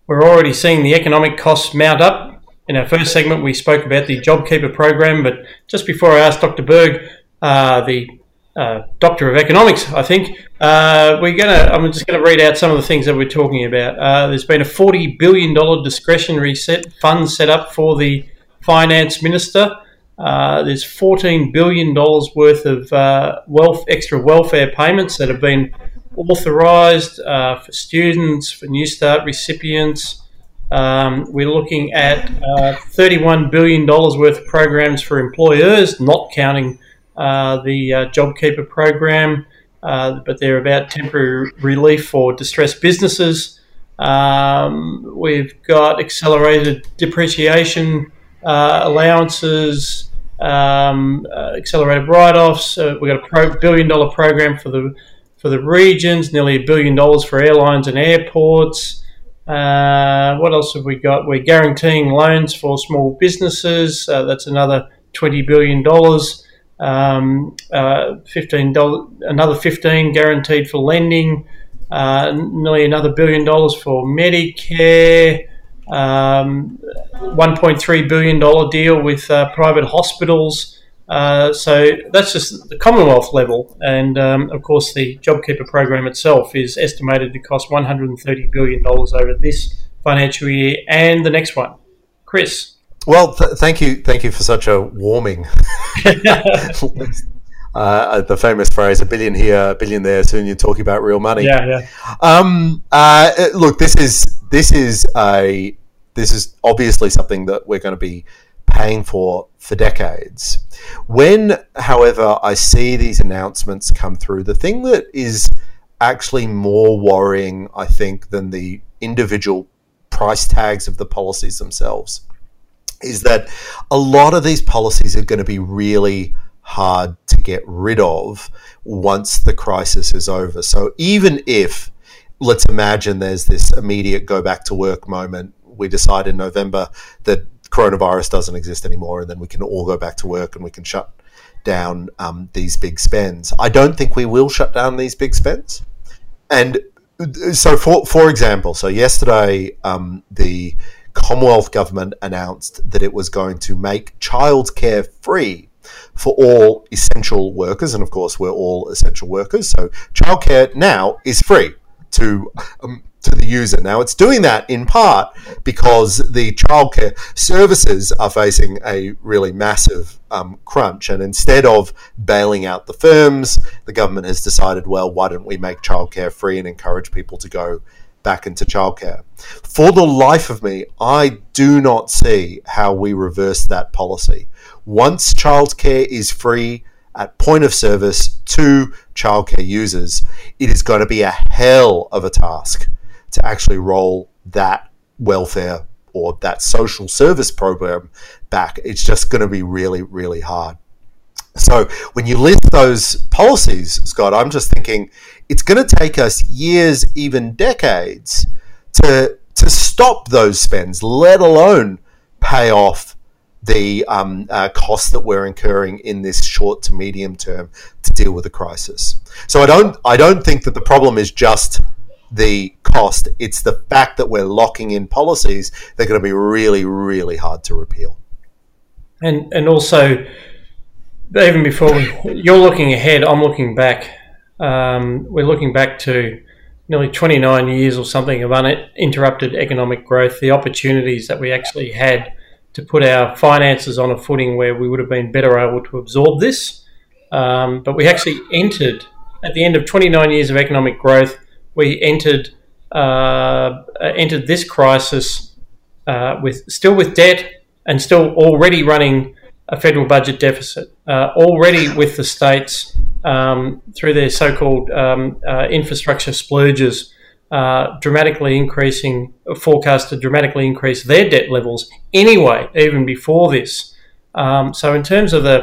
We're already seeing the economic costs mount up. In our first segment, we spoke about the JobKeeper program, but just before I asked Dr. Berg, uh, the uh, Doctor of Economics, I think, uh, we're gonna. I'm just going to read out some of the things that we're talking about. Uh, there's been a 40 billion dollar discretionary set fund set up for the finance minister. Uh, there's 14 billion dollars worth of uh, wealth, extra welfare payments that have been authorised uh, for students, for Newstart recipients. Um, we're looking at uh, 31 billion dollars worth of programs for employers, not counting uh, the uh, JobKeeper program, but they're about temporary relief for distressed businesses. Um, we've got accelerated depreciation allowances um, uh, accelerated write-offs. Uh, we've got a pro- billion-dollar program for the for the regions, nearly a billion dollars for airlines and airports. Uh, what else have we got? We're guaranteeing loans for small businesses. Uh, that's another twenty billion dollars. Um, uh, fifteen another fifteen guaranteed for lending. Uh, nearly another billion dollars for Medicare um, $1.3 billion deal with uh, private hospitals. Uh, so that's just the Commonwealth level. And um, of course, the JobKeeper program itself is estimated to cost $130 billion over this financial year and the next one. Chris. Well, th- thank you, thank you for such a warming. Uh, the famous phrase "a billion here, a billion there." Soon you're talking about real money. Yeah, yeah. Um, uh, look, this is this is a this is obviously something that we're going to be paying for for decades. When, however, I see these announcements come through, the thing that is actually more worrying, I think, than the individual price tags of the policies themselves is that a lot of these policies are going to be really hard to get rid of once the crisis is over. So even if, let's imagine there's this immediate go back to work moment, we decide in November that coronavirus doesn't exist anymore, and then we can all go back to work and we can shut down um, these big spends. I don't think we will shut down these big spends. And so, for for example, so yesterday um, the Commonwealth government announced that it was going to make childcare free for all essential workers, and of course, we're all essential workers. So, childcare now is free to um, to the user. Now, it's doing that in part because the childcare services are facing a really massive um, crunch. And instead of bailing out the firms, the government has decided, well, why don't we make childcare free and encourage people to go back into childcare? For the life of me, I do not see how we reverse that policy. Once childcare is free, at point of service to childcare users, it is going to be a hell of a task to actually roll that welfare or that social service program back. It's just going to be really, really hard. So when you list those policies, Scott, I'm just thinking it's going to take us years, even decades, to to stop those spends, let alone pay off the um, uh, costs that we're incurring in this short to medium term to deal with the crisis. So I don't I don't think that the problem is just the cost. It's the fact that we're locking in policies that are going to be really, really hard to repeal. And and also, even before you're looking ahead, I'm looking back. Um, we're looking back to nearly 29 years or something of uninterrupted economic growth. The opportunities that we actually had to put our finances on a footing where we would have been better able to absorb this. Um, but we actually entered at the end of 29 years of economic growth we entered uh, entered this crisis uh, with still with debt and still already running a federal budget deficit, uh, already with the states um, through their so-called um, uh, infrastructure splurges. Uh, dramatically increasing, forecast to dramatically increase their debt levels anyway, even before this. Um, so, in terms of the,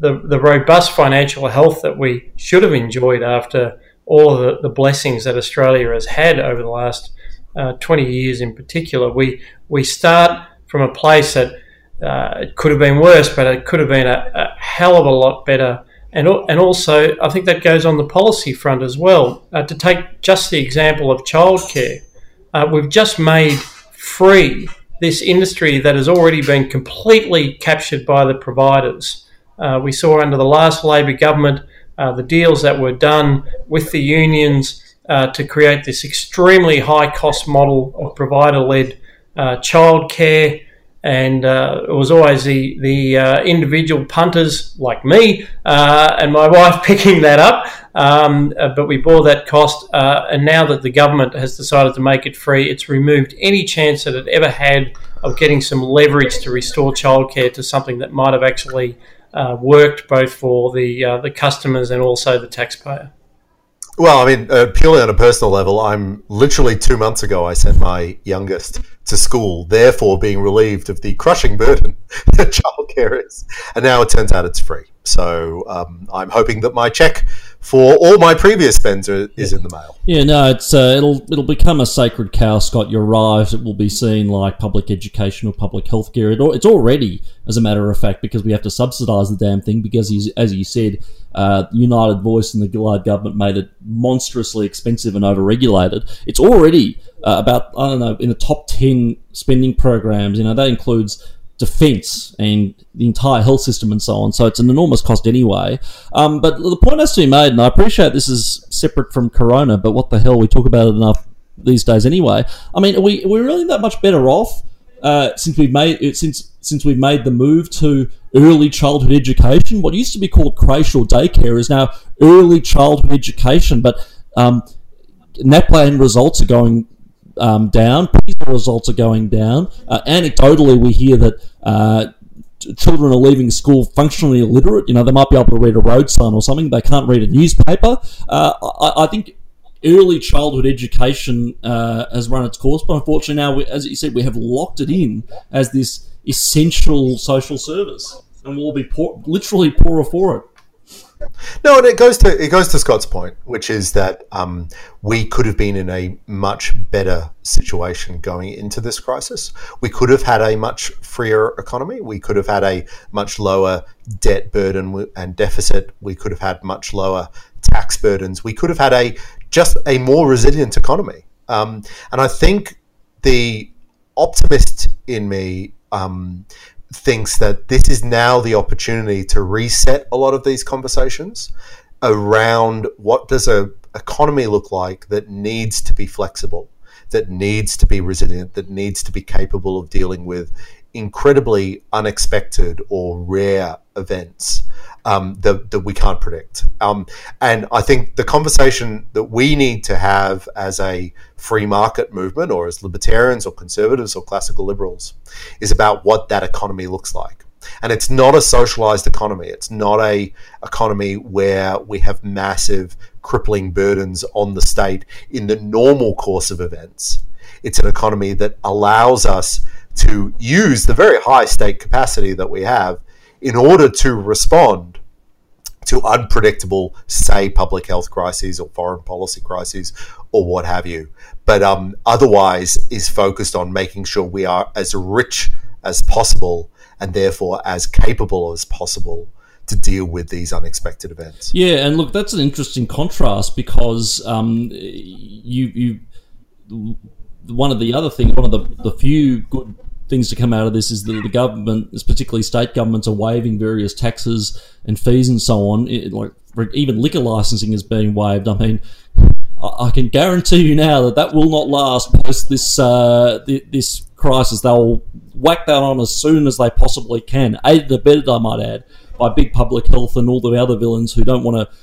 the, the robust financial health that we should have enjoyed after all of the, the blessings that Australia has had over the last uh, 20 years in particular. We, we start from a place that uh, it could have been worse, but it could have been a, a, hell of a lot better. And, and also, I think that goes on the policy front as well. Uh, to take just the example of childcare, uh, we've just made free this industry that has already been completely captured by the providers. Uh, we saw under the last Labor government uh, the deals that were done with the unions uh, to create this extremely high cost model of provider led uh, childcare. And it was always the, the individual punters like me and my wife picking that up. Um, but we bore that cost. and now that the government has decided to make it free, it's removed any chance that it ever had of getting some leverage to restore childcare to something that might have actually uh, worked both for the uh, the customers and also the taxpayer. Well, I mean, uh, purely on a personal level, I'm literally two months ago I sent my youngest to school, therefore being relieved of the crushing burden that childcare is, and now it turns out it's free. So um, I'm hoping that my check for all my previous spends are, is in the mail. Yeah, no, it's uh, it'll it'll become a sacred cow, Scott. You're right. It will be seen like public education or public healthcare. It, it's already, as a matter of fact, because we have to subsidise the damn thing. Because as you said, uh, United Voice and the Gillard government made it monstrously expensive and overregulated. It's already uh, about I don't know in the top ten spending programs. You know that includes defence and the entire health system and so on. So it's an enormous cost anyway. Um, but the point has to be made, and I appreciate this is separate from Corona, but what the hell, we talk about it enough these days anyway. I mean, are we we're really that much better off uh, since we've made since since we've made the move to early childhood education. What used to be called creche or daycare is now early childhood education, but um, NAPLAN results are going um, down. PISA results are going down. Uh, anecdotally, we hear that uh, children are leaving school functionally illiterate. You know, they might be able to read a road sign or something. They can't read a newspaper. Uh, I, I, think early childhood education uh, has run its course, but unfortunately now, we, as you said, we have locked it in as this essential social service, and we'll be poor, literally poorer for it. No, and it goes to it goes to Scott's point, which is that um, we could have been in a much better situation going into this crisis. We could have had a much freer economy. We could have had a much lower debt burden and deficit. We could have had much lower tax burdens. We could have had a just a more resilient economy. Um, and I think the optimist in me um, thinks that this is now the opportunity to reset a lot of these conversations around what does a economy look like that needs to be flexible that needs to be resilient that needs to be capable of dealing with incredibly unexpected or rare events um, that, that we can't predict. Um, and I think the conversation that we need to have as a free market movement or as libertarians or conservatives or classical liberals is about what that economy looks like. And it's not a socialized economy. It's not a economy where we have massive crippling burdens on the state in the normal course of events. It's an economy that allows us to use the very high state capacity that we have in order to respond to unpredictable, say, public health crises or foreign policy crises or what have you. But um, otherwise, is focused on making sure we are as rich as possible and therefore as capable as possible to deal with these unexpected events. Yeah, and look, that's an interesting contrast because um, you you one of the other things, one of the, the few good things to come out of this is that the government, particularly state governments, are waiving various taxes and fees and so on. It, like even liquor licensing is being waived. I mean, I, can guarantee you now that that will not last post this uh, this crisis. They'll whack that on as soon as they possibly can, aided abetted, I might add, by big public health and all the other villains who don't want to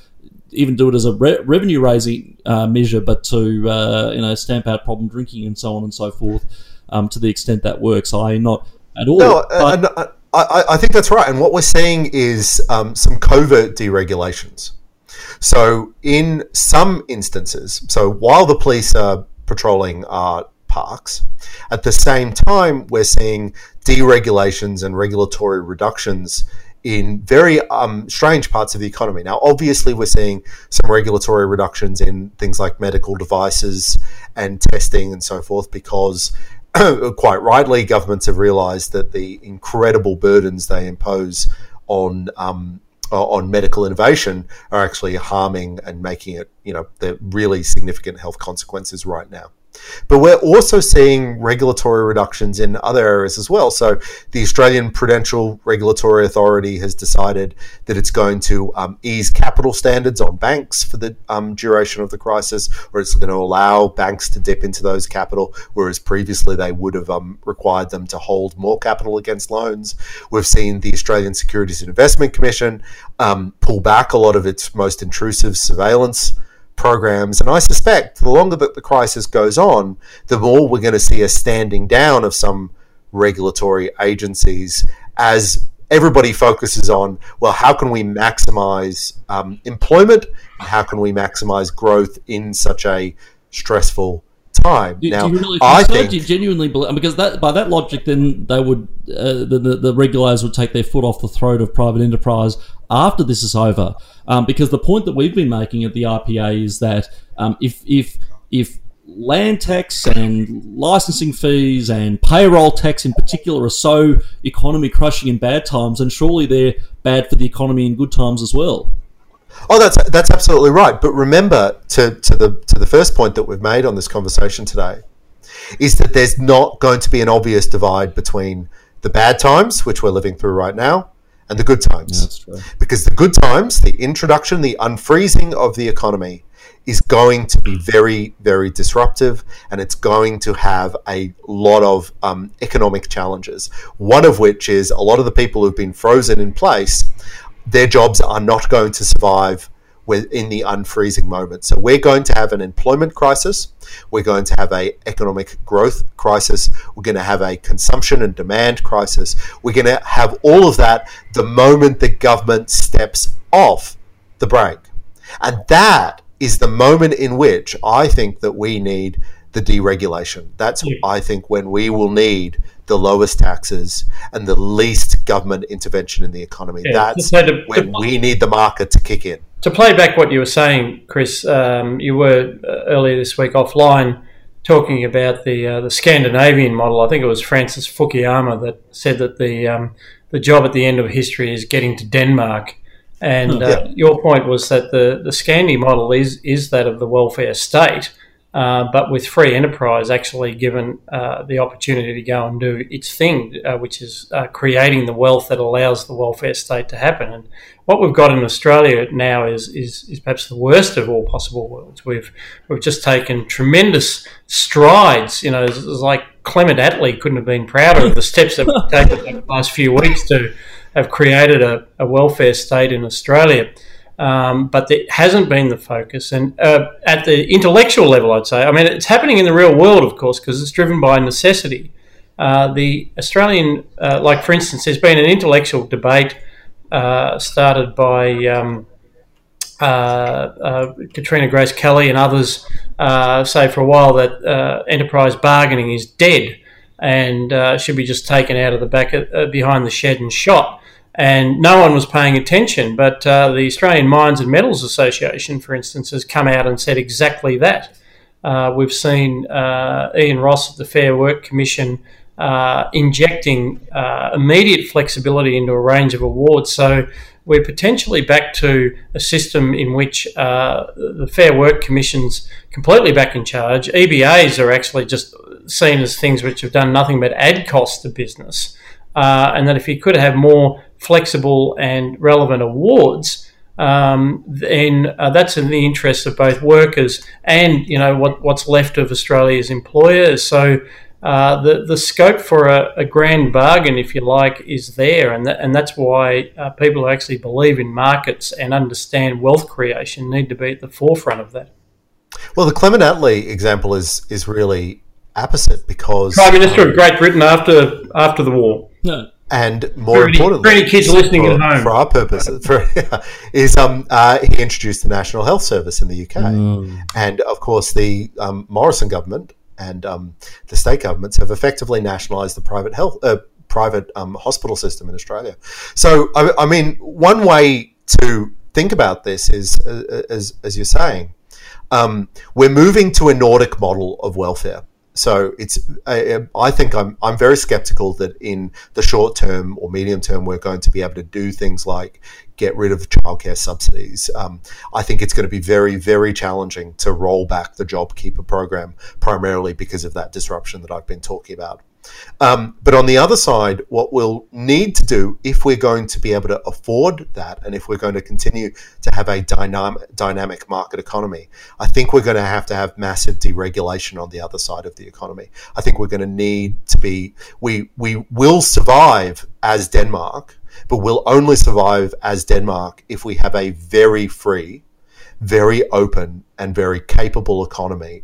even do it as a re- revenue raising uh, measure, but to uh, you know stamp out problem drinking and so on and so forth um, to the extent that works. I not at all. No, but- I, I, think that's right. And what we're seeing is um, some covert deregulations. So, in some instances, so while the police are patrolling our parks, at the same time, we're seeing deregulations and regulatory reductions in very um, strange parts of the economy. Now, obviously, we're seeing some regulatory reductions in things like medical devices and testing and so forth because quite rightly, governments have realised that the incredible burdens they impose on um, on medical innovation are actually harming and making it, you know, the really significant health consequences right now. But we're also seeing regulatory reductions in other areas as well. So the Australian Prudential Regulatory Authority has decided that it's going to um, ease capital standards on banks for the um, duration of the crisis, or it's going to allow banks to dip into those capital, whereas previously they would have um, required them to hold more capital against loans. We've seen the Australian Securities and Investment Commission um, pull back a lot of its most intrusive surveillance programs. And I suspect the longer that the crisis goes on, the more we're going to see a standing down of some regulatory agencies as everybody focuses on well, how can we maximize um, employment? How can we maximize growth in such a stressful time. Do, now, do you really I so? think do you genuinely believe because that by that logic, then they would uh, the, the, the regulators would take their foot off the throat of private enterprise after this is over. Um, because the point that we've been making at the IPA is that um, if if if land tax and licensing fees and payroll tax in particular are so economy crushing in bad times, and surely they're bad for the economy in good times as well. Oh, that's that's absolutely right. But remember, to, to the to the first point that we've made on this conversation today, is that there's not going to be an obvious divide between the bad times, which we're living through right now, and the good times. Yeah, because the good times, the introduction, the unfreezing of the economy is going to be very, very disruptive and it's going to have a lot of um, economic challenges. One of which is a lot of the people who've been frozen in place, their jobs are not going to survive in the unfreezing moment. So we're going to have an employment crisis. We're going to have a economic growth crisis. We're going to have a consumption and demand crisis. We're going to have all of that the moment the government steps off the brake. And that is the moment in which I think that we need the deregulation. That's, yeah. I think, when we will need the lowest taxes and the least government intervention in the economy. Yeah. That's so to, when to, we need the market to kick in. To play back what you were saying, Chris, um, you were uh, earlier this week offline talking about the uh, the Scandinavian model. I think it was Francis Fukuyama that said that the um, the job at the end of history is getting to Denmark. And uh, yeah. your point was that the, the Scandi model is, is that of the welfare state, uh, but with free enterprise actually given uh, the opportunity to go and do its thing, uh, which is uh, creating the wealth that allows the welfare state to happen. And what we've got in Australia now is, is, is perhaps the worst of all possible worlds. We've we've just taken tremendous strides. You know, it's, it's like Clement Attlee couldn't have been prouder of the steps that we've taken the last few weeks to have created a, a welfare state in Australia um, but it hasn't been the focus. And uh, at the intellectual level, I'd say, I mean, it's happening in the real world, of course, because it's driven by necessity. Uh, the Australian, uh, like for instance, there's been an intellectual debate uh, started by um, uh, uh, Katrina Grace Kelly and others say for a while that enterprise bargaining is dead and should be just taken out of the back of, behind the shed and shot and no one was paying attention. But uh, the Australian Mines and Metals Association, for instance, has come out and said exactly that. Uh, we've seen uh, Iain Ross at the Fair Work Commission uh, injecting uh, immediate flexibility into a range of awards. So we're potentially back to a system in which uh, the Fair Work Commission's completely back in charge. EBAs are actually just seen as things which have done nothing but add cost to business. And that if you could have more flexible and relevant awards, um, then uh, that's in the interest of both workers and you know what, what's left of Australia's employers. So uh, the the scope for a, a, grand bargain, if you like, is there, and that, and that's why uh, people who actually believe in markets and understand wealth creation need to be at the forefront of that. Well, the Clement Attlee example is is really opposite because Prime Minister of Great Britain after after the war. No and more for importantly, for any kids listening for, at home, for our purposes, for, is um, uh, he introduced the National Health Service in the UK, mm. and of course the um, Morrison government and um, the state governments have effectively nationalised the private health uh, private um, hospital system in Australia. So I, I, mean, one way to think about this is, uh, as as you're saying, um, we're moving to a Nordic model of welfare. So it's I, I, think I'm I'm very skeptical that in the short term or medium term we're going to be able to do things like get rid of childcare subsidies. Um, I think it's going to be very very challenging to roll back the JobKeeper program primarily because of that disruption that I've been talking about. Um, but on the other side, what we'll need to do if we're going to be able to afford that and if we're going to continue to have a dynamic, dynamic market economy, I think we're going to have to have massive deregulation on the other side of the economy. I think we're going to need to be, we, we will survive as Denmark, but we'll only survive as Denmark if we have a very free, very open, and very capable economy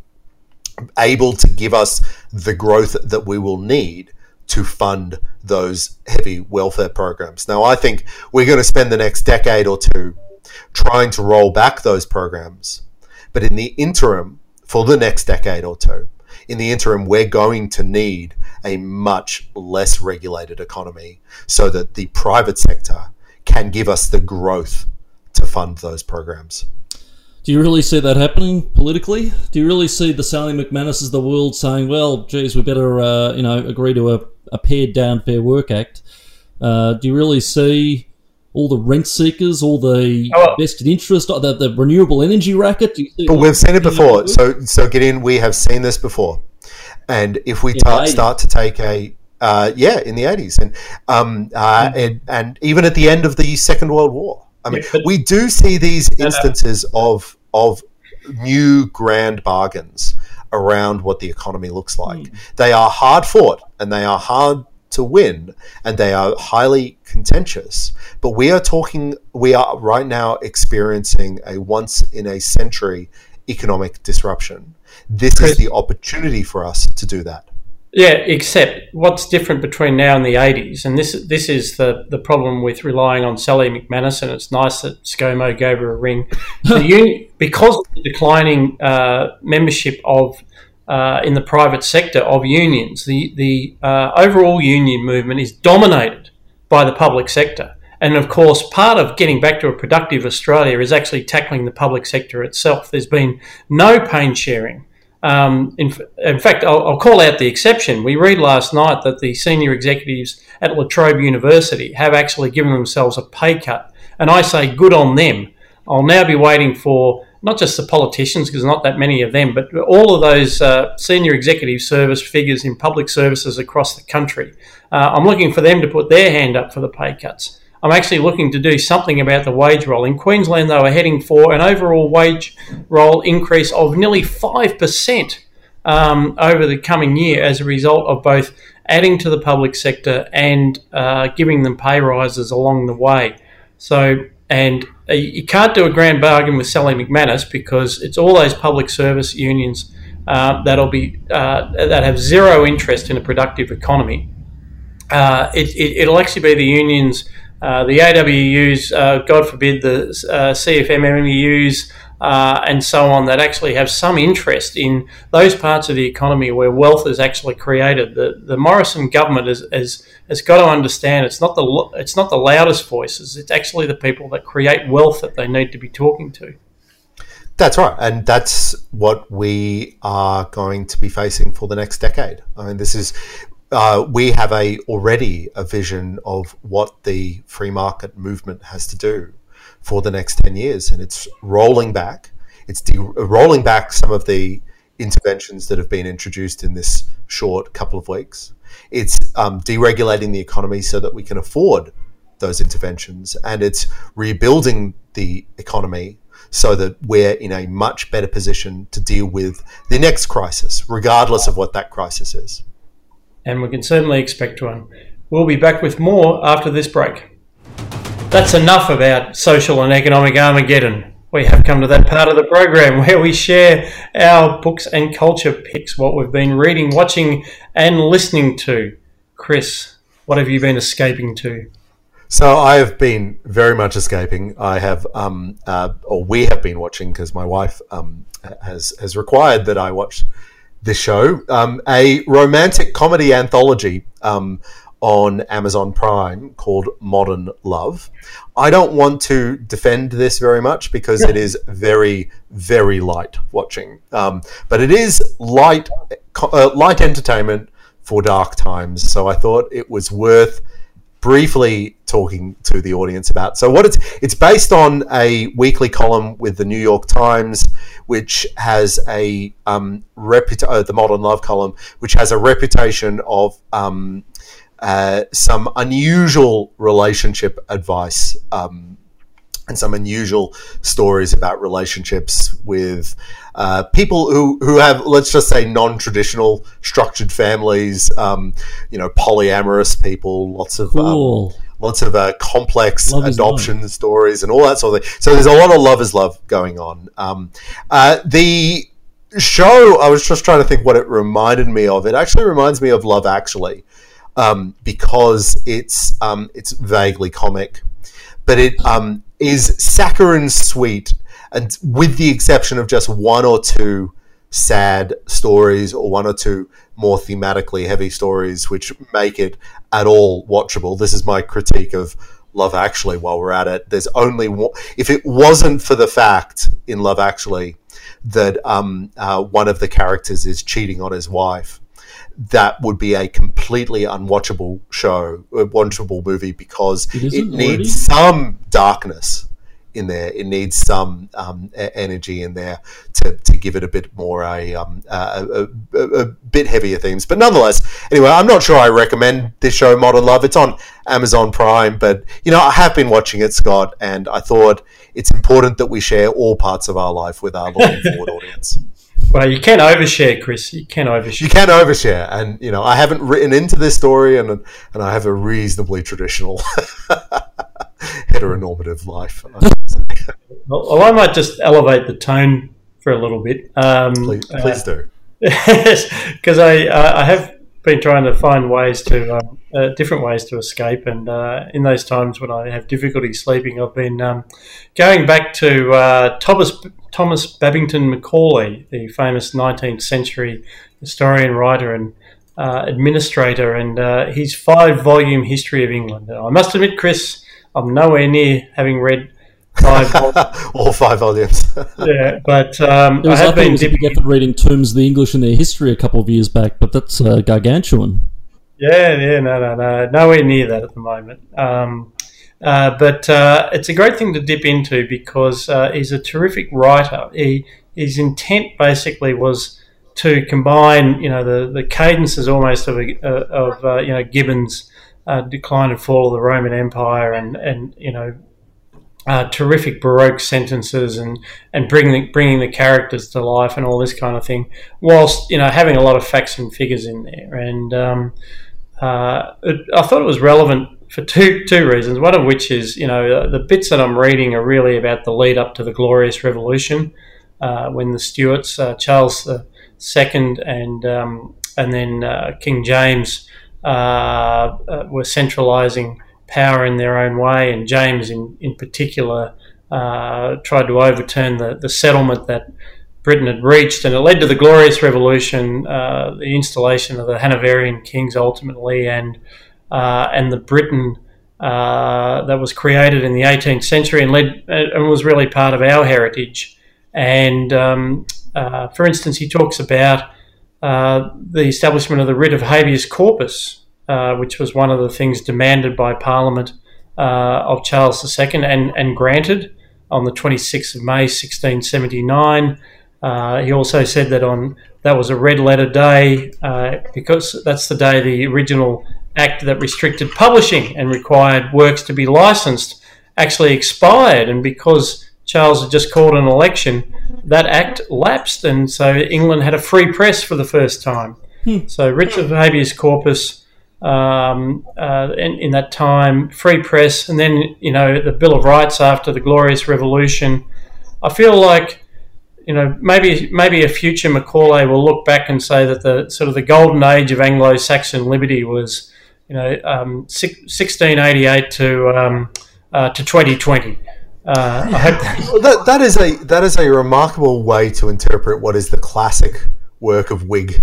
able to give us the growth that we will need to fund those heavy welfare programs. Now, I think we're going to spend the next decade or two trying to roll back those programs. But in the interim, for the next decade or two, in the interim, we're going to need a much less regulated economy so that the private sector can give us the growth to fund those programs. Do you really see that happening politically? Do you really see the Sally McManus of the world saying, "Well, geez, we better, uh, you know, agree to a, a pared down Fair Work Act"? Uh, do you really see all the rent seekers, all the oh, vested interest, the, the renewable energy racket? but we've seen it before. So, so get in. We have seen this before, and if we ta- start to take a uh, yeah, in the eighties, and um, uh, mm-hmm. and and even at the end of the Second World War. I mean, yeah, we do see these instances of of new grand bargains around what the economy looks like. Mm. They are hard fought and they are hard to win and they are highly contentious. But we are talking, we are right now experiencing a once in a century economic disruption. This is the opportunity for us to do that. Yeah, except what's different between now and the 80s, and this this is the, the problem with relying on Sally McManus, and it's nice that ScoMo gave her a ring. because of the declining uh, membership of uh, in the private sector of unions. The, the uh, overall union movement is dominated by the public sector. And of course, part of getting back to a productive Australia is actually tackling the public sector itself. There's been no pain sharing. Um, in, in, fact, I'll, I'll, call out the exception. We read last night that the senior executives at La Trobe University have actually given themselves a pay cut. And I say, good on them. I'll now be waiting for not just the politicians, because not that many of them, but all of those uh, senior executive service figures in public services across the country. Uh, I'm looking for them to put their hand up for the pay cuts. I'm actually looking to do something about the wage roll. In Queensland, they were heading for an overall wage roll increase of nearly 5% um, over the coming year as a result of both adding to the public sector and uh, giving them pay rises along the way. So, and uh, you can't do a grand bargain with Sally McManus because it's all those public service unions uh, that'll be uh, that have zero interest in a productive economy. Uh, it, will it, actually be the unions uh, the AWUs, uh, God forbid, the uh, CFMMUs, uh, and so on, that actually have some interest in those parts of the economy where wealth is actually created. The, the Morrison government has, has, has got to understand it's not, the, it's not the loudest voices, it's actually the people that create wealth that they need to be talking to. That's right, and that's what we are going to be facing for the next decade. I mean, this is uh, we have a already a vision of what the free market movement has to do for the next 10 years and it's rolling back. It's de- rolling back some of the interventions that have been introduced in this short couple of weeks. It's um, deregulating the economy so that we can afford those interventions and it's rebuilding the economy so that we're in a much better position to deal with the next crisis regardless of what that crisis is and we can certainly expect one. We'll be back with more after this break. That's enough about social and economic Armageddon. We have come to that part of the program where we share our books and culture picks, what we've been reading, watching, and listening to. Chris, what have you been escaping to? So I have been very much escaping. I have, um, uh, or we have been watching because my wife um, has has required that I watch this show, um, a romantic comedy anthology um, on Amazon Prime called Modern Love. I don't want to defend this very much because it is very, very light watching, um, but it is light, uh, light entertainment for dark times. So I thought it was worth briefly talking to the audience about. So what it's it's based on a weekly column with the New York Times, which has a um, reputa- uh, the Modern Love column, which has a reputation of um, uh, some unusual relationship advice. Um, and some unusual stories about relationships with uh, people who, who have, let's just say, non-traditional structured families. Um, you know, polyamorous people, lots of um, cool. um, lots of uh, complex love adoption stories, and all that sort of thing. So there's a lot of love is love going on. Um, uh, the show, I was just trying to think what it reminded me of. It actually reminds me of Love Actually. Um, because it's um, it's vaguely comic, but it um, is saccharine sweet, and with the exception of just one or two sad stories or one or two more thematically heavy stories, which make it at all watchable. This is my critique of Love Actually. While we're at it, there's only one, if it wasn't for the fact in Love Actually that um, uh, one of the characters is cheating on his wife that would be a completely unwatchable show, a watchable movie because it, it needs some darkness in there. It needs some um, energy in there to, to give it a bit more a, um, a, a, a, bit heavier themes. But nonetheless, anyway, I'm not sure I recommend this show, Modern Love. It's on Amazon Prime, but you know I have been watching it, Scott, and I thought it's important that we share all parts of our life with our looking forward audience. Well, you can overshare, Chris. You can overshare. You can overshare, and you know I haven't written into this story, and and I have a reasonably traditional heteronormative life. Well, I might just elevate the tone for a little bit. Um, please, please uh, do. because I uh, I have been trying to find ways to um, uh, different ways to escape, and uh, in those times when I have difficulty sleeping, I've been um, going back to uh, Thomas Thomas Babington Macaulay, the famous 19th century historian, writer, and uh, administrator, and uh, his five volume history of England. I must admit, Chris, I'm nowhere near having read five all five volumes. yeah, but um, was, I I, have think, it been dipping. big effort reading Tombs of the English and their history a couple of years back, but that's uh, gargantuan. Yeah, yeah, no, no, no, nowhere near that at the moment. Um, uh, but uh, it's a great thing to dip into because uh, he's a terrific writer. He, his intent basically was to combine, you know, the, the cadences almost of, a, uh, of uh, you know, Gibbon's uh, decline and fall of the Roman Empire and, and you know, uh, terrific Baroque sentences and, and bringing the, bringing the characters to life and all this kind of thing, whilst you know having a lot of facts and figures in there. And um, uh, it, I thought it was relevant for two two reasons. One of which is you know the bits that I'm reading are really about the lead up to the Glorious Revolution, uh, when the Stuarts, uh, Charles II, and um, and then uh, King James uh, were centralising power in their own way, and James in in particular uh, tried to overturn the, the settlement that Britain had reached, and it led to the Glorious Revolution, uh, the installation of the Hanoverian kings ultimately, and uh, and the Britain uh, that was created in the 18th century and led and was really part of our heritage. And um, uh, for instance, he talks about uh, the establishment of the writ of habeas corpus, uh, which was one of the things demanded by Parliament uh, of Charles II and, and granted on the 26th of May 1679. Uh, he also said that on that was a red letter day uh, because that's the day the original act that restricted publishing and required works to be licensed actually expired, and because Charles had just called an election, that act lapsed, and so England had a free press for the first time. So writs of habeas corpus um, uh, in, in that time, free press, and then you know the Bill of Rights after the Glorious Revolution. I feel like you know maybe maybe a future Macaulay will look back and say that the sort of the golden age of Anglo-Saxon liberty was you know um, six, 1688 to um, uh, to 2020. Uh, that, Well, that, that is a that is a remarkable way to interpret what is the classic work of Whig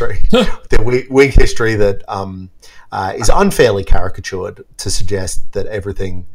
history, the Whig, Whig history that um, uh, is unfairly caricatured to suggest that everything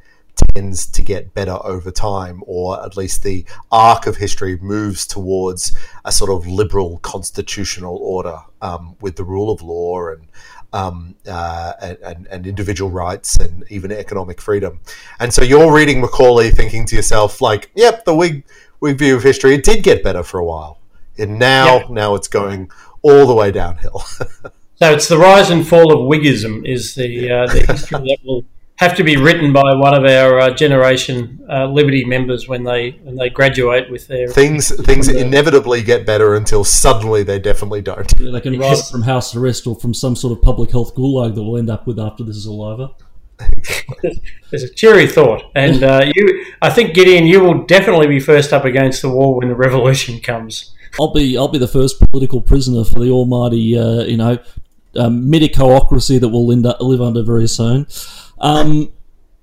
tends to get better over time, or at least the arc of history moves towards a sort of liberal constitutional order um, with the rule of law and um, uh, and, and, and individual rights and even economic freedom. And so you're reading Macaulay thinking to yourself, like, yep, the Whig, Whig view of history, it did get better for a while. And now, Yeah. now it's going all the way downhill. so it's the rise and fall of Whiggism is the uh, the history that will have to be written by one of our uh, generation uh, Liberty members when they when they graduate with their things things inevitably get better until suddenly they definitely don't. They can write it from house arrest or from some sort of public health gulag that we'll end up with after this is all over. it's a cheery thought, and uh, you, I think Gideon, you will definitely be first up against the wall when the revolution comes. I'll be I'll be the first political prisoner for the almighty uh, you know um, medicoocracy that we'll up, live under very soon. Um,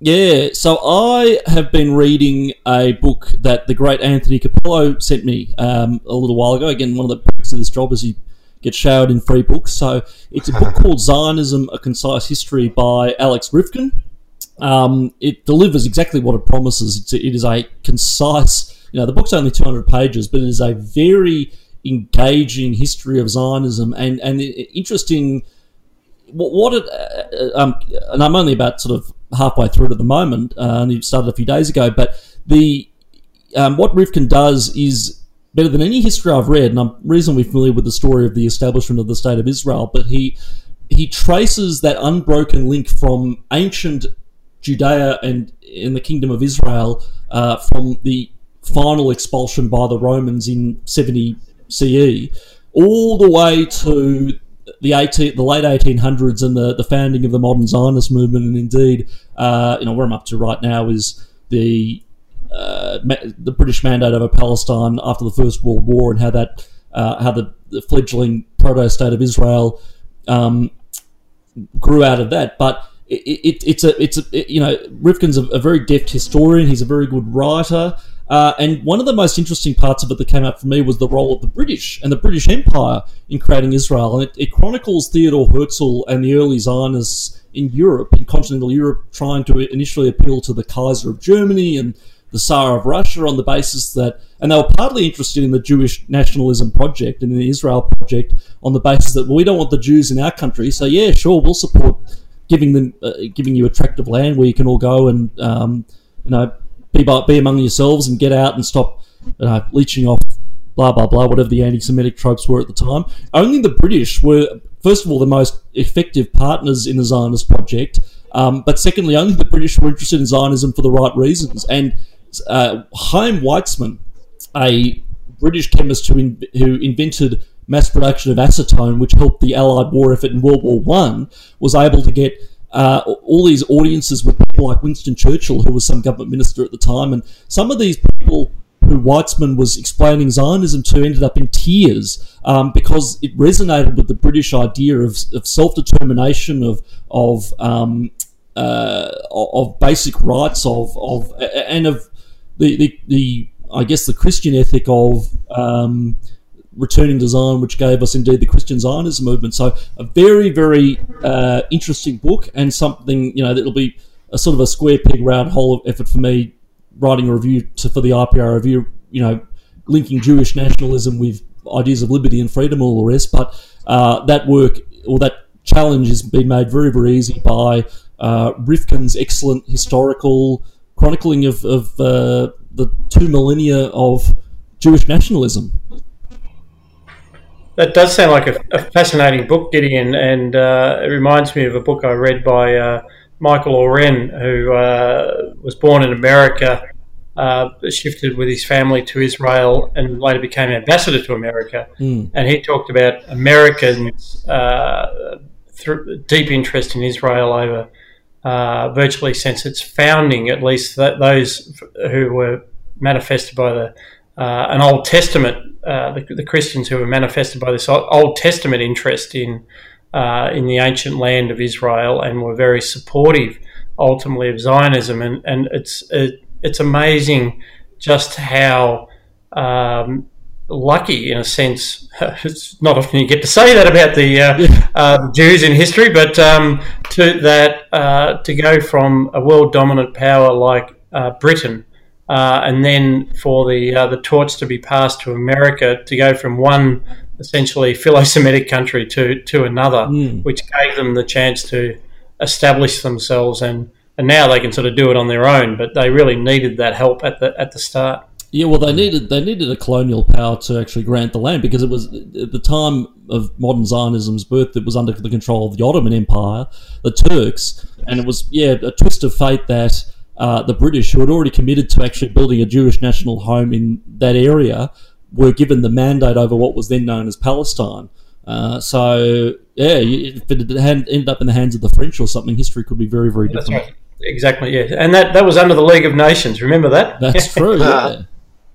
yeah, so I have been reading a book that the great Anthony Cappello sent me um, a little while ago. Again, one of the perks of this job is you get showered in free books. So it's a book called Zionism: A Concise History by Alex Ryvchin. Um, it delivers exactly what it promises. It's it is a concise. You know, the book's only 200 pages, but it is a very engaging history of Zionism and and interesting. What, what it, uh, um, and I'm only about sort of halfway through it at the moment. Uh, only started a few days ago, but the um, what Ryvchin does is better than any history I've read, and I'm reasonably familiar with the story of the establishment of the state of Israel. But he he traces that unbroken link from ancient Judea and in the kingdom of Israel uh, from the final expulsion by the Romans in 70 CE all the way to the 18, the late 1800s and the, the founding of the modern Zionist movement. And indeed, uh, you know, where I'm up to right now is the uh, the British mandate over Palestine after the First World War and how that uh, how the, the fledgling proto state of Israel um, grew out of that. But it, it, it's a it's a it, you know Ryvchin's a, a, very deft historian. He's a very good writer. Uh, and one of the most interesting parts of it that came out for me was the role of the British and the British Empire in creating Israel. And it, it chronicles Theodore Herzl and the early Zionists in Europe, in continental Europe, trying to initially appeal to the Kaiser of Germany and the Tsar of Russia on the basis that, and they were partly interested in the Jewish nationalism project and in the Israel project on the basis that well, we don't want the Jews in our country, so yeah, sure, we'll support giving them, uh, giving you attractive land where you can all go and um, you know be by, be among yourselves and get out and stop you know, leeching off blah blah blah, whatever the anti-Semitic tropes were at the time. Only the British were, first of all, the most effective partners in the Zionist project. Um, but secondly, only the British were interested in Zionism for the right reasons. And uh, Chaim Weizmann, a British chemist who, in, who invented mass production of acetone, which helped the Allied war effort in World War One, was able to get uh, all these audiences with people like Winston Churchill, who was some government minister at the time, and some of these people who Weizmann was explaining Zionism to ended up in tears um, because it resonated with the British idea of, of self determination, of of um, uh, of basic rights, of of and of the, the, the I guess the Christian ethic of um, returning Zion, which gave us indeed the Christian Zionism movement. So a very very uh, interesting book and something you know that'll be a sort of a square peg round hole effort for me writing a review to, for the IPA review. You know, linking Jewish nationalism with ideas of liberty and freedom, all the rest. But uh, that work or that challenge has been made very very easy by uh, Ryvchin's excellent historical chronicling of, of uh, the two millennia of Jewish nationalism. That does sound like a, a fascinating book, Gideon, and uh, it reminds me of a book I read by uh, Michael Oren, who uh, was born in America, uh, shifted with his family to Israel, and later became ambassador to America. Mm. And he talked about Americans' uh, th- deep interest in Israel over uh, virtually since its founding, at least th- those who were manifested by the uh, an Old Testament, uh, the, the, Christians who were manifested by this Old Testament interest in uh, in the ancient land of Israel and were very supportive, ultimately, of Zionism. And and it's it, it's amazing just how um, lucky in a sense. It's not often you get to say that about the uh, uh, Jews in history, but um, to that uh, to go from a world dominant power like uh, Britain, uh, and then for the uh, the torch to be passed to America to go from one essentially philo-Semitic country to to another, mm. which gave them the chance to establish themselves and. And now they can sort of do it on their own, but they really needed that help at the at the start. Yeah, well, they needed they needed a colonial power to actually grant the land because it was at the time of modern Zionism's birth. It was under the control of the Ottoman Empire, the Turks, and it was yeah a twist of fate that uh, the British, who had already committed to actually building a Jewish national home in that area, were given the mandate over what was then known as Palestine. Uh, so yeah, if it had ended up in the hands of the French or something, history could be very very different. Right. Exactly, yeah, and that that was under the League of Nations. Remember that? That's true. Yeah.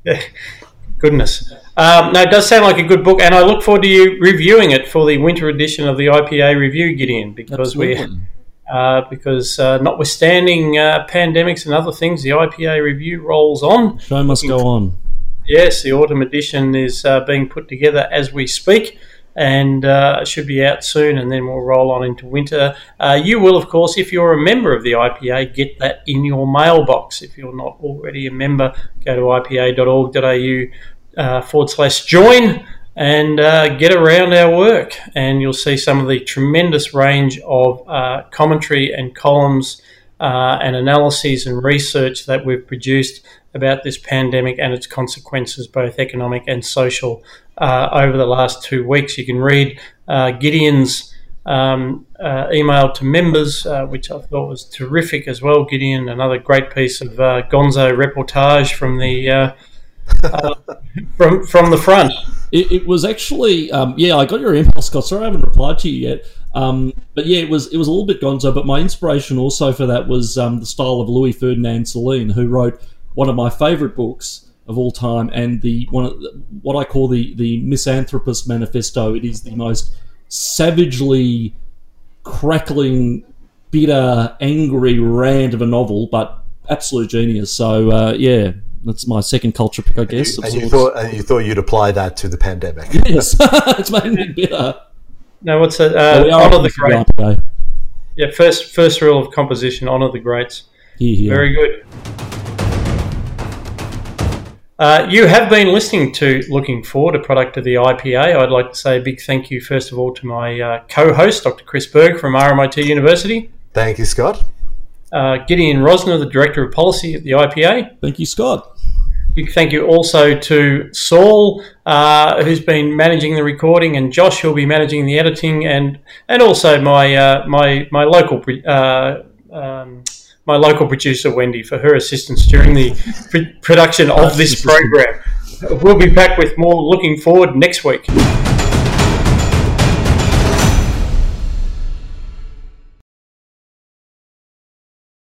Goodness. Um, no, it does sound like a good book, and I look forward to you reviewing it for the winter edition of the IPA review, Gideon, because Absolutely. we. Uh, because uh, notwithstanding uh, pandemics and other things, the IPA review rolls on. Show must go on. Yes, the autumn edition is uh, being put together as we speak and uh, should be out soon, and then we'll roll on into winter. Uh, you will, of course, if you're a member of the IPA, get that in your mailbox. If you're not already a member, go to ipa.org.au uh, forward slash join and uh, get around our work, and you'll see some of the tremendous range of uh, commentary and columns. Uh, and analyses and research that we've produced about this pandemic and its consequences, both economic and social, uh, over the last two weeks. You can read uh, Gideon's um, uh, email to members, which I thought was terrific as well. Gideon, another great piece of Gonzo reportage from the from from the front. It, it was actually, um, yeah, I got your email, Scott. Sorry, I haven't replied to you yet. Um, but yeah, it was it was a little bit gonzo. But my inspiration also for that was um, the style of Louis Ferdinand Céline, who wrote one of my favourite books, of all time, and the one of the, what I call the the misanthropist manifesto. It is the most savagely crackling, bitter, angry rant of a novel, but absolute genius. So uh, yeah, that's my second culture pick, I guess. And you thought and you thought you'd apply that to the pandemic. yes, it's made me bitter. No, what's it? Uh, we honor the on great. today. Yeah, first first rule of composition: honor the greats. Here, here. Very good. Uh, you have been listening to Looking Forward, a product of the IPA. I'd like to say a big thank you, first of all, to my uh, co host, Dr. Chris Berg from RMIT University, Thank you, Scott. Uh, Gideon Rozner, the Director of Policy at the IPA. Thank you, Scott. Big thank you also to Saul, uh, who's been managing the recording, and Josh, who'll be managing the editing, and and also my uh, my my local uh, um, my local producer Wendy for her assistance during the pr- production of this program. We'll be back with more looking forward next week.